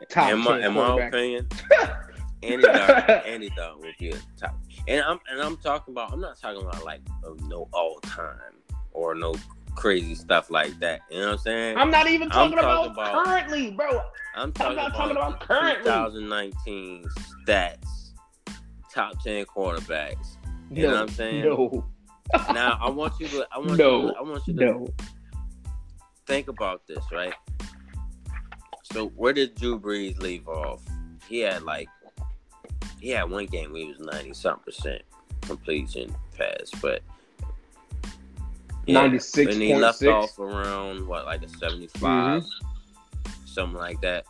S2: Top
S1: in my,
S2: 10
S1: in my opinion, Andy Dalton, Andy Dalton would be a top. And I'm and I'm talking about. I'm not talking about like no all time or no crazy stuff like that. You know what I'm saying?
S2: I'm not even
S1: I'm
S2: talking, about,
S1: about-
S2: currently, bro.
S1: I'm talking,
S2: not
S1: about,
S2: talking about currently.
S1: 2019 stats, top 10 quarterbacks. You know what I'm saying?
S2: No,
S1: Now I want you to. I want
S2: No.
S1: you. To, I want you to
S2: no.
S1: think about this, right? So where did Drew Brees leave off? He had like he had one game where he was ninety something percent completion pass, but
S2: Ninety six
S1: And he left off around what like a 75
S2: Mm-hmm.
S1: something like that.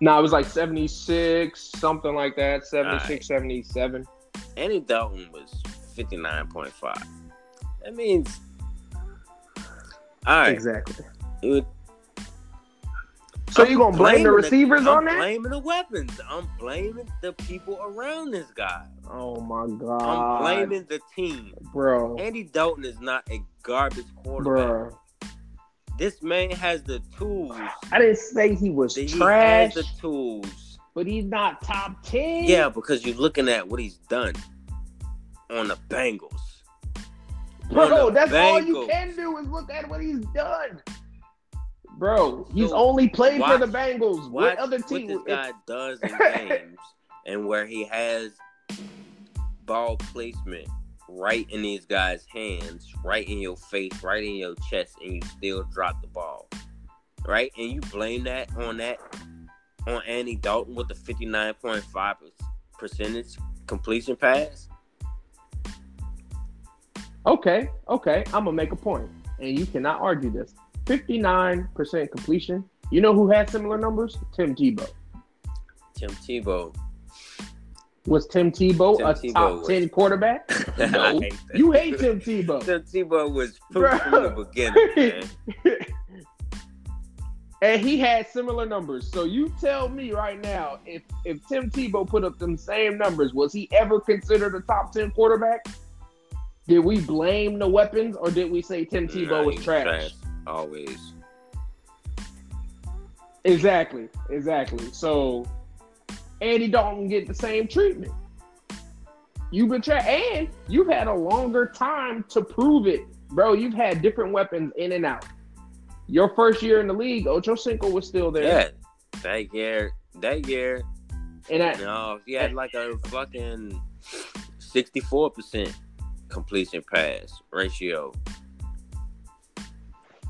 S2: No, it was like 76, something like that. 76,
S1: Alright.
S2: 77.
S1: Andy Dalton was fifty nine point five. That means all right.
S2: Exactly.
S1: would-
S2: So
S1: I'm
S2: you gonna blame the
S1: blaming
S2: receivers
S1: I'm
S2: on that?
S1: blaming the weapons. I'm blaming the people around this guy.
S2: Oh my God.
S1: I'm blaming the team.
S2: bro,
S1: Andy Dalton is not a garbage quarterback.
S2: bro.
S1: This man has the tools.
S2: I didn't say he was
S1: He
S2: trash,
S1: has the tools.
S2: but he's not top ten.
S1: Yeah, because you're looking at what he's done on the Bengals.
S2: Bro, that's all you can do is look at what he's done. Bro, he's
S1: So,
S2: only played
S1: watch-
S2: for the Bengals. What other team?
S1: what
S2: this
S1: guy does in games and where he has ball placement right in these guys' hands, right in your face, right in your chest, and you still drop the ball. Right? And you blame that on that on Andy Dalton with the 59.5 percentage completion pass.
S2: Okay, okay, I'm gonna make a point, and you cannot argue this. 59% completion. You know who had similar numbers? Tim Tebow.
S1: Tim Tebow.
S2: Was Tim Tebow
S1: Tim
S2: a
S1: Tebow
S2: top
S1: was- 10
S2: quarterback? No.
S1: hate
S2: you hate Tim Tebow.
S1: Tim Tebow was from the beginning, man.
S2: and he had similar numbers. So you tell me right now, if if Tim Tebow put up them same numbers, was he ever considered a top 10 quarterback? Did we blame the weapons or did we say Tim Tebow
S1: Nah,
S2: was
S1: he
S2: trash?
S1: Always.
S2: Exactly, exactly. So Andy Dalton get the same treatment. You've been tra- and you've had a longer time to prove it, bro. You've had different weapons in and out. Your first year in the league, Ocho Cinco was still there.
S1: Yeah, that year, that year,
S2: And I,
S1: No, he had like a fucking sixty-four percent completion pass ratio.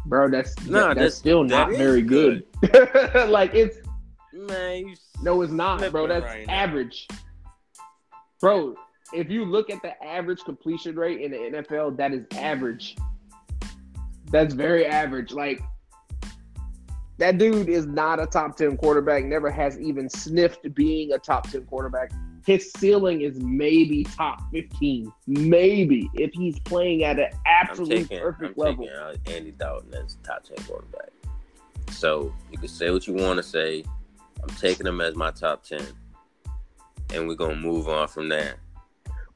S2: bro, that's
S1: Nah,
S2: that-
S1: that's-
S2: that's still not very good. like it's
S1: Man,
S2: no, it's not, bro. That's
S1: right now.
S2: average, bro. If you look at the average completion rate in the NFL, that is average. That's very average. Like that dude is not a top ten quarterback. Never has even sniffed being a top ten quarterback. His ceiling is maybe top fifteen, maybe if he's playing at an absolute
S1: taking,
S2: perfect
S1: I'm
S2: level.
S1: uh, Andy Dalton as top ten quarterback. So you can say what you want to say. I'm taking him as my top ten, and we're gonna move on from there.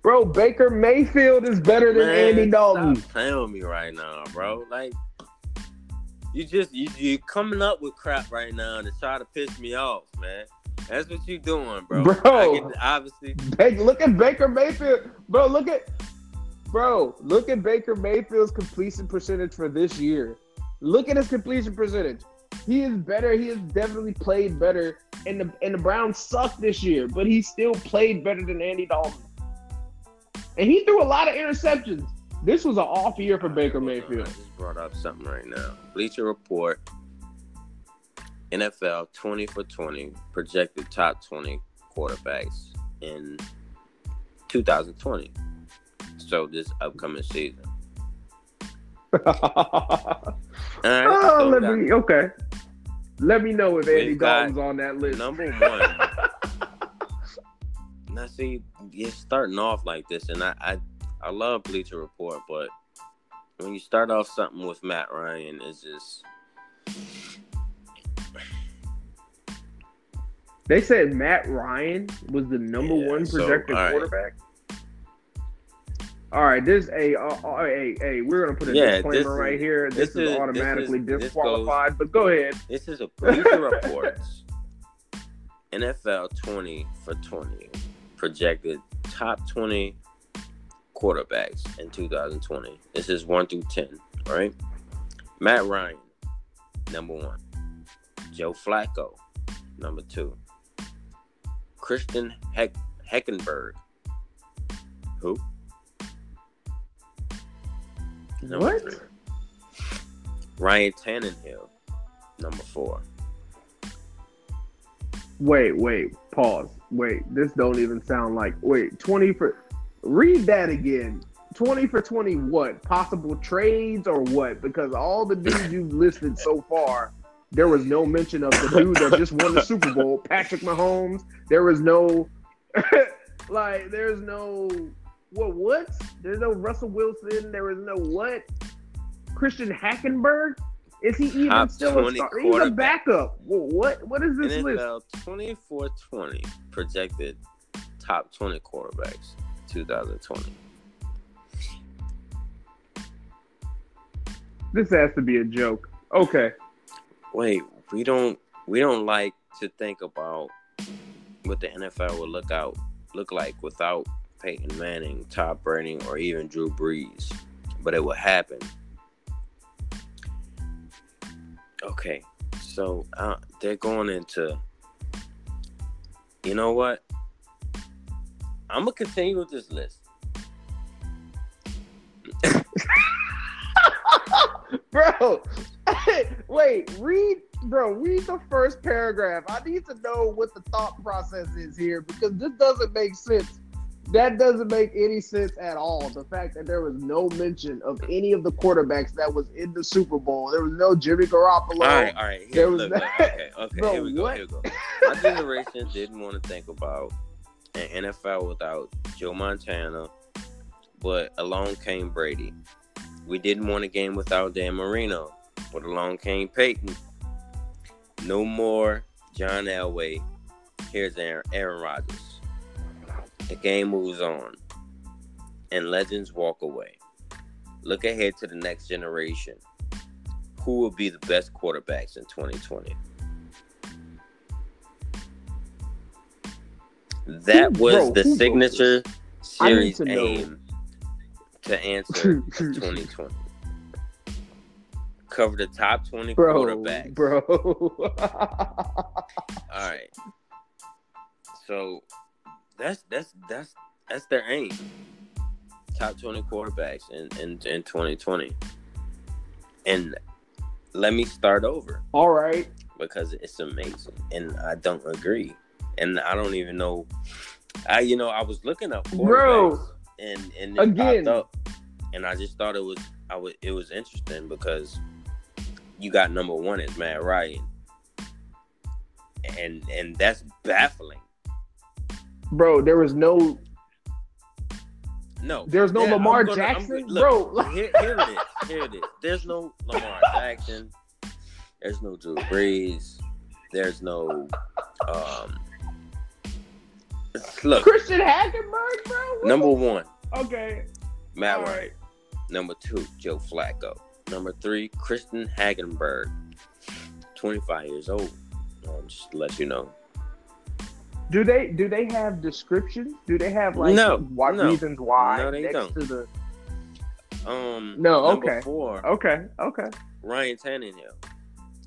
S2: Bro, Baker Mayfield is better than
S1: Man,
S2: Andy Dalton.
S1: Stop playing with me right now, bro. Like you just you you coming up with crap right now to try to piss me off, man. That's what you doing, bro.
S2: Bro.
S1: Get- obviously,
S2: Ba- look at Baker Mayfield, bro. Look at, bro. Look at Baker Mayfield's completion percentage for this year. Look at his completion percentage. He is better. He has definitely played better. And the and the Browns sucked this year, but he still played better than Andy Dalton. And he threw a lot of interceptions. This was an off year for Baker Mayfield.
S1: I just brought up something right now. Bleacher Report, NFL 20 for 20, projected top 20 quarterbacks in 2020. So this upcoming season. All right.
S2: oh, me okay. Let me know if Andy Dalton's on that list.
S1: number one. now, see, you're starting off like this, and I, I, I love Bleacher Report, but when you start off something with Matt Ryan, it's just
S2: They said Matt Ryan was the number
S1: Yeah,
S2: one
S1: so,
S2: projected
S1: all right.
S2: quarterback. All right, this a uh, uh, hey hey we're gonna put a
S1: Yeah,
S2: disclaimer
S1: this
S2: right
S1: is-
S2: here. This,
S1: this
S2: is,
S1: is- this
S2: automatically
S1: is- this
S2: disqualified. but go ahead.
S1: This is a Bleacher Reports NFL 20 for 20 projected top 20 quarterbacks in 2020. This is 1 through 10, all right? Matt Ryan, number 1. Joe Flacco, number 2. Christian Heck- Hackenberg. Who? Number
S2: What?
S1: three. Ryan Tannehill, number 4.
S2: Wait wait pause. Wait, this don't even sound like wait twenty for. Read that again. Twenty for twenty. What possible trades or what? Because all the dudes you've listed so far, there was no mention of the dude that just won the Super Bowl, Patrick Mahomes. There was no, like, there's no what? What? There's no Russell Wilson. There is no what? Christian Hackenberg. Is he even
S1: Top
S2: still a star? He's a backup. Well, what? What is this list?
S1: NFL 24 20 projected top 20 quarterbacks 2020.
S2: This has to be a joke. Okay.
S1: Wait, we don't we don't like to think about what the NFL would look out look like without Peyton Manning, Todd Brady, or even Drew Brees. But it would happen. Okay, so uh, they're going into. You know what? I'm gonna continue with this list.
S2: Bro, wait, read, bro, read the first paragraph. I need to know what the thought process is here because this doesn't make sense. That doesn't make any sense at all. The fact that there was no mention of any of the quarterbacks that was in the Super Bowl. There was no Jimmy Garoppolo.
S1: All right, all right.
S2: There
S1: Here,
S2: was
S1: look, look, okay, okay.
S2: Bro,
S1: here we go.
S2: what?
S1: Here we go. My generation didn't want to think about an NFL without Joe Montana, but along came Brady. We didn't want a game without Dan Marino, but along came Peyton. No more John Elway. Here's Aaron, Aaron Rodgers. The game moves on, and legends walk away. Look ahead to the next generation. Who will be the best quarterbacks in 2020? That was
S2: bro,
S1: the signature series
S2: to
S1: aim to answer 2020. Cover the top 20
S2: bro,
S1: quarterbacks.
S2: bro.
S1: All right. So that's that's that's that's their aim. Top twenty quarterbacks in in, in twenty twenty. And let me start over.
S2: All right.
S1: Because it's amazing. And I don't agree. And I don't even know I you know, I was looking up
S2: Bro
S1: and and
S2: again
S1: up, and I just thought it was I was it was interesting because you got number one is Matt Ryan, and and that's baffling.
S2: Bro, there was no.
S1: No,
S2: there's no
S1: yeah,
S2: Lamar
S1: gonna,
S2: Jackson,
S1: look,
S2: bro.
S1: here, here it is. Here it is. There's no Lamar Jackson. There's no Drew Brees. There's no um, Look,
S2: Christian Hackenberg, bro. What
S1: number one.
S2: Okay.
S1: Matt All Ryan. Right. Number two, Joe Flacco. Number three, Christian Hackenberg. 25 years old. Um, just to let you know.
S2: Do they do they have descriptions? Do they have like
S1: no,
S2: what
S1: no.
S2: reasons why
S1: no, they
S2: next
S1: don't.
S2: to the
S1: um
S2: No, okay.
S1: Four,
S2: okay, okay.
S1: Ryan Tannehill.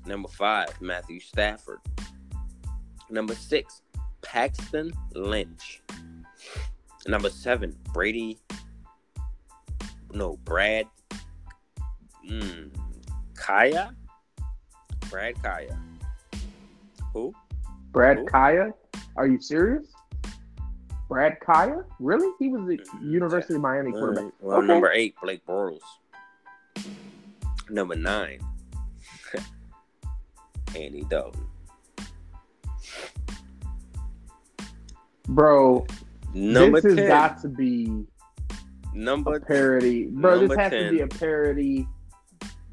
S1: Number five, Matthew Stafford. Number six, Paxton Lynch. Number seven, Brady. No, Brad. Mm, Kaaya Brad Kaaya Who?
S2: Brad
S1: Who?
S2: Kaaya? Are you serious? Brad Kaaya? Really? He was the University of Miami quarterback.
S1: Well,
S2: okay.
S1: number eight, Blake Bortles. Number nine, Andy Dalton.
S2: Bro,
S1: number
S2: this
S1: 10,
S2: has got to be
S1: number
S2: a parody. Bro, this has
S1: 10,
S2: to be a parody.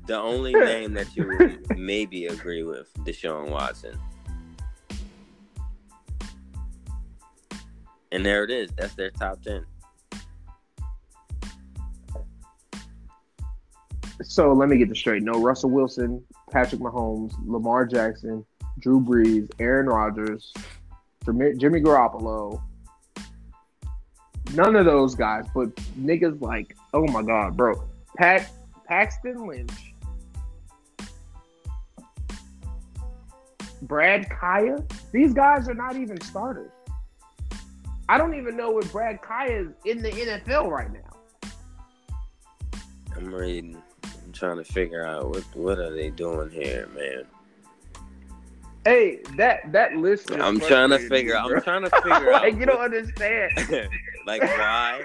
S1: The only name that you maybe agree with, Deshaun Watson. And there it is. That's their top 10.
S2: So let me get this straight. No Russell Wilson, Patrick Mahomes, Lamar Jackson, Drew Brees, Aaron Rodgers, Jimmy Garoppolo. None of those guys, but niggas like, oh my god, bro. Pat Paxton Lynch. Brad Kaaya. These guys are not even starters. I don't even know if Brad Kaaya is in the NFL right now.
S1: I'm reading. I'm trying to figure out what what are they doing here, man.
S2: Hey, that that list.
S1: I'm trying to figure.
S2: Me,
S1: I'm trying to figure
S2: like,
S1: out.
S2: You don't understand.
S1: like why?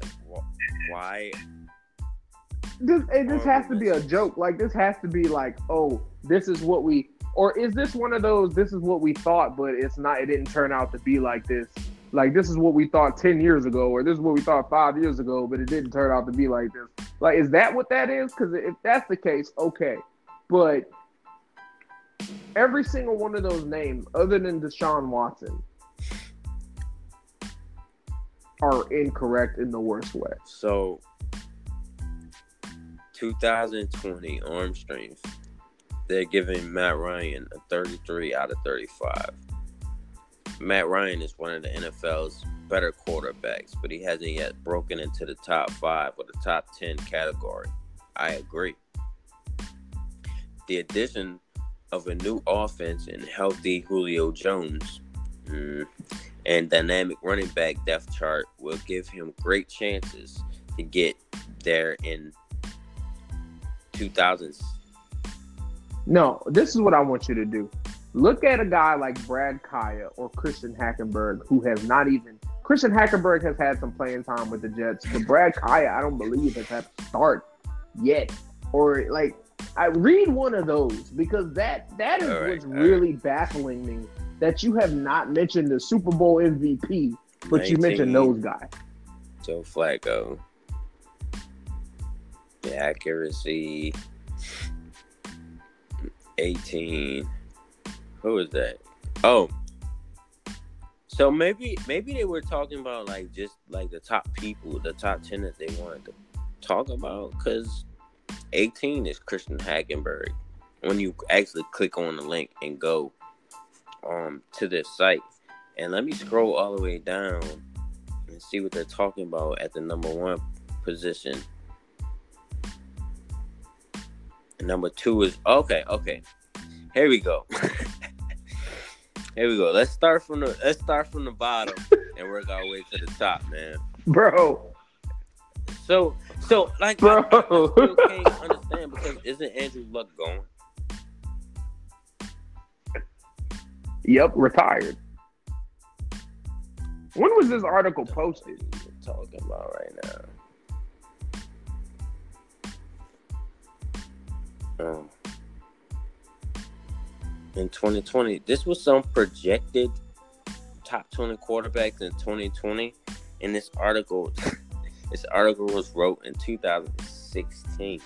S1: Like why?
S2: This this has to be a joke. Like this has to be like, oh, this is what we. Or is this one of those? This is what we thought, but it's not. It didn't turn out to be like this. Like this is what we thought ten years ago, or this is what we thought five years ago, but it didn't turn out to be like this. Like, is that what that is? Because if that's the case, okay. But every single one of those names, other than Deshaun Watson, are incorrect in the worst way.
S1: So, 2020 arm strength, they're giving Matt Ryan a 33 out of 35. Matt Ryan is one of the NFL's better quarterbacks, but he hasn't yet broken into the top five or the top 10 category. I agree. The addition of a new offense and healthy Julio Jones mm, and dynamic running back depth chart will give him great chances to get there in 2000s.
S2: No, this is what I want you to do. Look at a guy like Brad Kaaya or Christian Hackenberg, who has not even. Christian Hackenberg has had some playing time with the Jets, but Brad Kaaya, I don't believe has had to start yet. Or like I read one of those because that that is right, what's really right. baffling me that you have not mentioned the Super Bowl MVP, but 19, you mentioned those guys.
S1: Joe Flacco. The accuracy. 18. Who is that? Oh. So maybe maybe they were talking about like just like the top people, the top 10 that they wanted to talk about cuz 18 is Christian Hackenberg. When you actually click on the link and go um to this site, and let me scroll all the way down and see what they're talking about at the number one position. Number two is okay, okay. Here we go. Here we go. Let's start from the let's start from the bottom and work our way to the top, man.
S2: Bro.
S1: So so like
S2: Bro.
S1: I, I still can't understand because isn't Andrew Luck going?
S2: Yep, retired. When was this article posted?
S1: Talking about right now? Um, in 2020, this was some projected top 20 quarterbacks in 2020. And this article, this article was wrote in 2016.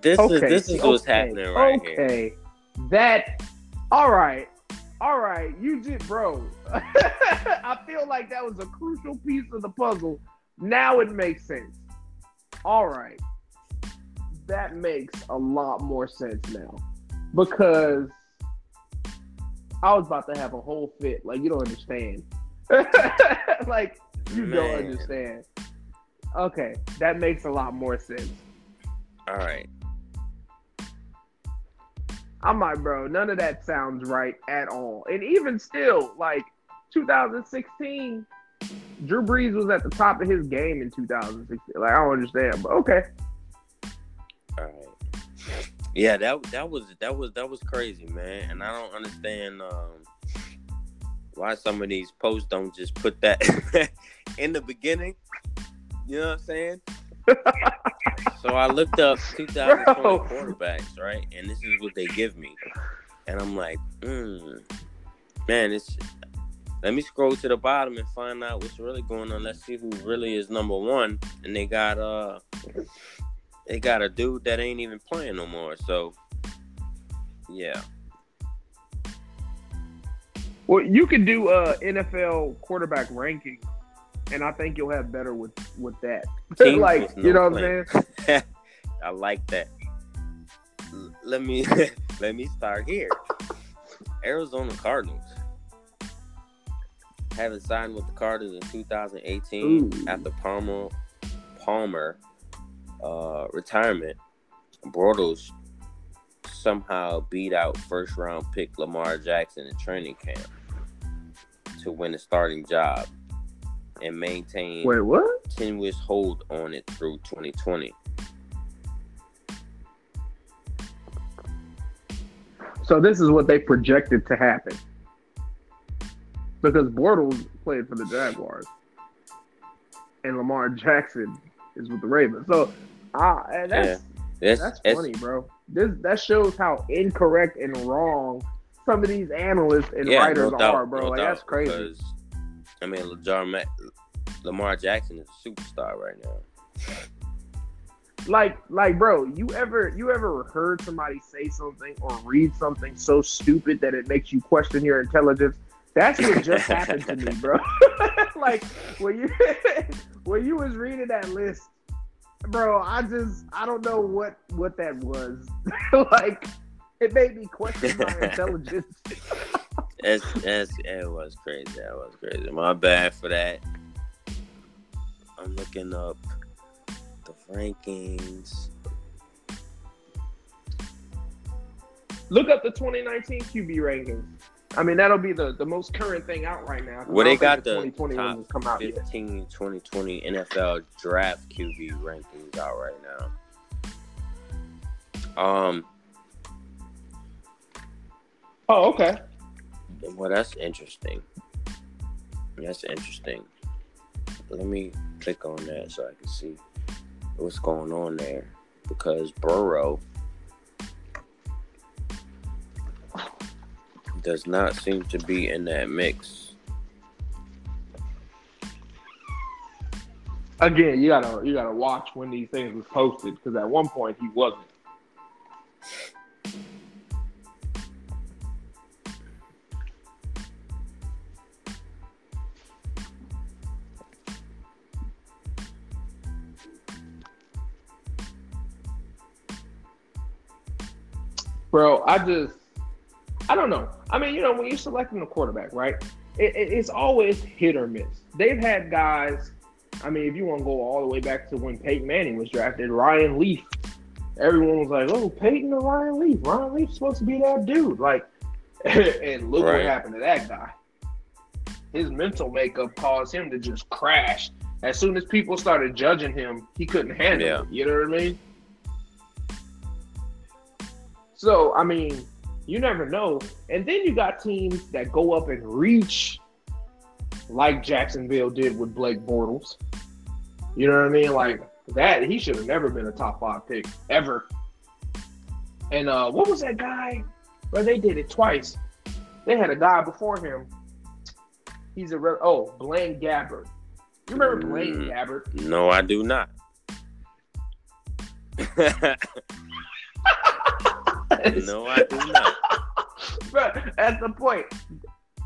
S1: This is this is what's happening right here.
S2: okay. That all right. All right. You did bro. I feel like that was a crucial piece of the puzzle. Now it makes sense. All right. That makes a lot more sense now. Because I was about to have a whole fit. Like you don't understand. like you don't understand. Okay, that makes a lot more sense.
S1: All right.
S2: I'm like, bro, none of that sounds right at all. And even still, like 2016, Drew Brees was at the top of his game in 2016. Like, I don't understand, but okay.
S1: All right. Yeah, that that was that was that was crazy, man. And I don't understand um, why some of these posts don't just put that in the beginning. You know what I'm saying? so I looked up 2020
S2: Bro.
S1: quarterbacks, right? And this is what they give me, and I'm like, mm, man, it's. Let me scroll to the bottom and find out what's really going on. Let's see who really is number one. And they got uh they got a dude that ain't even playing no more. So, yeah.
S2: Well, you can do uh, NFL quarterback ranking, and I think you'll have better with with that. Like,
S1: with
S2: you
S1: no
S2: know what I'm saying?
S1: I like that. L- Let me let me start here. Arizona Cardinals haven't signed with the Cardinals in 2018
S2: Ooh.
S1: after Palmer Palmer uh, retirement. Bortles somehow beat out first round pick Lamar Jackson in training camp to win a starting job and maintain
S2: Wait, what?
S1: continuous hold on it through 2020.
S2: So this is what they projected to happen. Because Bortles played for the Jaguars, and Lamar Jackson is with the Ravens. So, ah, that's
S1: That's,
S2: that's
S1: that's-
S2: funny, bro. This that shows how incorrect and wrong some of these analysts and
S1: yeah,
S2: writers
S1: no doubt,
S2: are, bro.
S1: no
S2: like
S1: doubt,
S2: that's crazy.
S1: Because, I mean, Lamar, Lamar Jackson is a superstar right now.
S2: like like bro you ever you ever heard somebody say something or read something so stupid that it makes you question your intelligence that's what just happened to me bro like when you when you was reading that list bro i just i don't know what what that was like it made me question my intelligence
S1: It's, it's, it was crazy. That was crazy. My bad for that. I'm looking up the rankings.
S2: look up the 2019 qb rankings i mean that'll be the the most current thing out right now.
S1: Well, they got the
S2: 2020
S1: top
S2: come out yet
S1: 2020 NFL draft QB rankings out right now. Um,
S2: oh okay
S1: well, that's interesting. That's interesting. Let me click on that so I can see what's going on there because Burrow does not seem to be in that mix.
S2: again, you gotta you gotta watch when these things was posted because at one point he wasn't. Bro, I just I don't know. I mean, you know, when you're selecting a quarterback, right? It, it, it's always hit or miss. They've had guys I mean, if you want to go all the way back to when Peyton Manning was drafted, Ryan Leaf everyone was like, "Oh, Peyton or Ryan Leaf? Ryan Leaf's supposed to be that dude." Like, and look
S1: Right.
S2: what happened to that guy. His mental makeup caused him to just crash. As soon as people started judging him, he couldn't handle
S1: Yeah.
S2: it. You know what I mean? So, I mean, you never know. And then you got teams that go up and reach like Jacksonville did with Blake Bortles. You know what I mean? Like that, he should have never been a top five pick ever. And uh, what was that guy? Well, they did it twice. They had a guy before him. He's a re- oh Blaine Gabbert. You remember Blaine
S1: Mm.
S2: Gabbert?
S1: No, I do not. no, I do not.
S2: but at the point,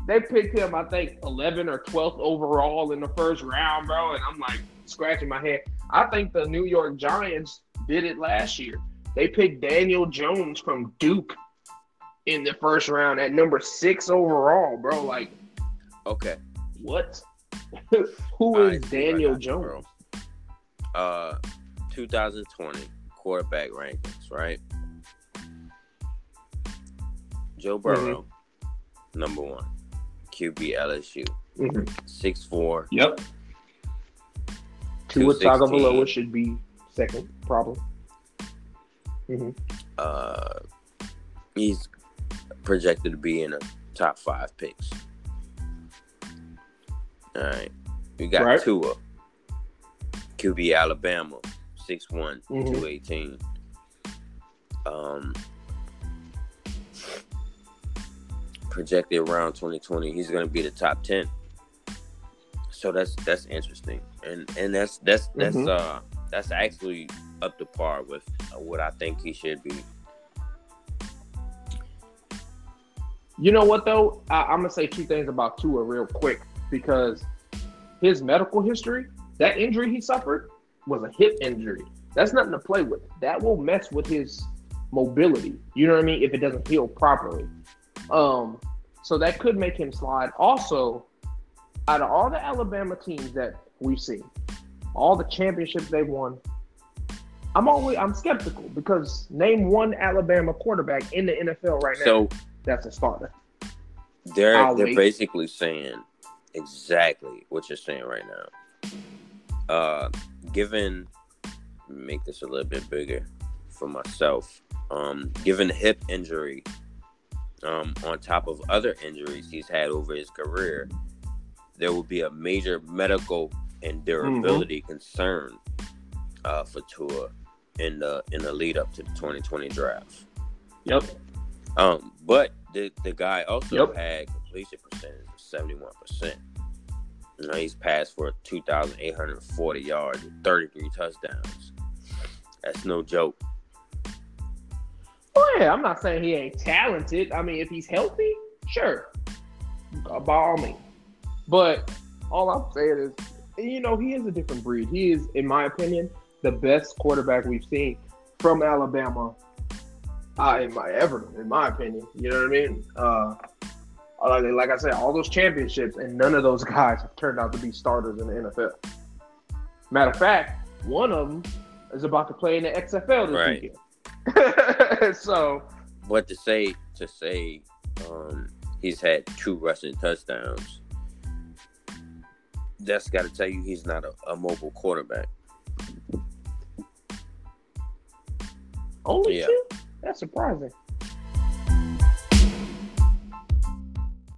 S2: they picked him, I think, 11 or 12th overall in the first round, bro. And I'm like scratching my head. I think the New York Giants did it last year. They picked Daniel Jones from Duke in the first round at number six overall, bro. Like,
S1: Okay.
S2: what? Who
S1: All
S2: is
S1: right, see what I
S2: Daniel
S1: you,
S2: Jones?
S1: Uh, 2020 quarterback rankings, right? Joe
S2: Mm-hmm.
S1: Burrow, number one. QB LSU,
S2: Mhm.
S1: four.
S2: Yep. Tua
S1: 216.
S2: Tagovailoa should be second, probably. hmm
S1: uh, he's projected to be in the top five picks. All right, we got
S2: Right.
S1: Tua, QB Alabama, 6'1",
S2: Mhm.
S1: 218. Um, projected around 2020, he's going to be the top 10. So that's that's interesting, and and that's that's that's
S2: Mhm.
S1: uh that's actually up to par with uh, what I think he should be.
S2: You know what though? I, I'm gonna say two things about Tua real quick because his medical history, that injury he suffered was a hip injury. That's nothing to play with. That will mess with his mobility. You know what I mean? If it doesn't heal properly. Um, so that could make him slide. Also, out of all the Alabama teams that we've seen, all the championships they've won, I'm always I'm skeptical because name one Alabama quarterback in the NFL right now
S1: So
S2: that's a starter.
S1: they're
S2: I'll
S1: they're
S2: wait.
S1: basically saying exactly what you're saying right now. Uh, given make this a little bit bigger for myself. Um, given hip injury, um, on top of other injuries he's had over his career, there will be a major medical and durability concern uh, for Tua in the in the lead up to the 2020 draft.
S2: Yep.
S1: Um, but the the guy also
S2: Yep.
S1: had completion percentage of seventy one percent. You know, he's passed for two thousand eight hundred forty yards and thirty three touchdowns. That's no joke.
S2: Oh yeah, I'm not saying he ain't talented. I mean, if he's healthy, sure, Uh, by all means. But all I'm saying is, you know, he is a different breed. He is, in my opinion, the best quarterback we've seen from Alabama. Uh, in my ever, in my opinion, you know what I mean. Uh, like, like I said, all those championships, and none of those guys have turned out to be starters in the NFL. Matter of fact, one of them is about to play in the XFL this
S1: Right.
S2: weekend. so
S1: But to say to say um, he's had two rushing touchdowns, that's got to tell you he's not a, a mobile quarterback.
S2: only
S1: Yeah.
S2: two? That's surprising.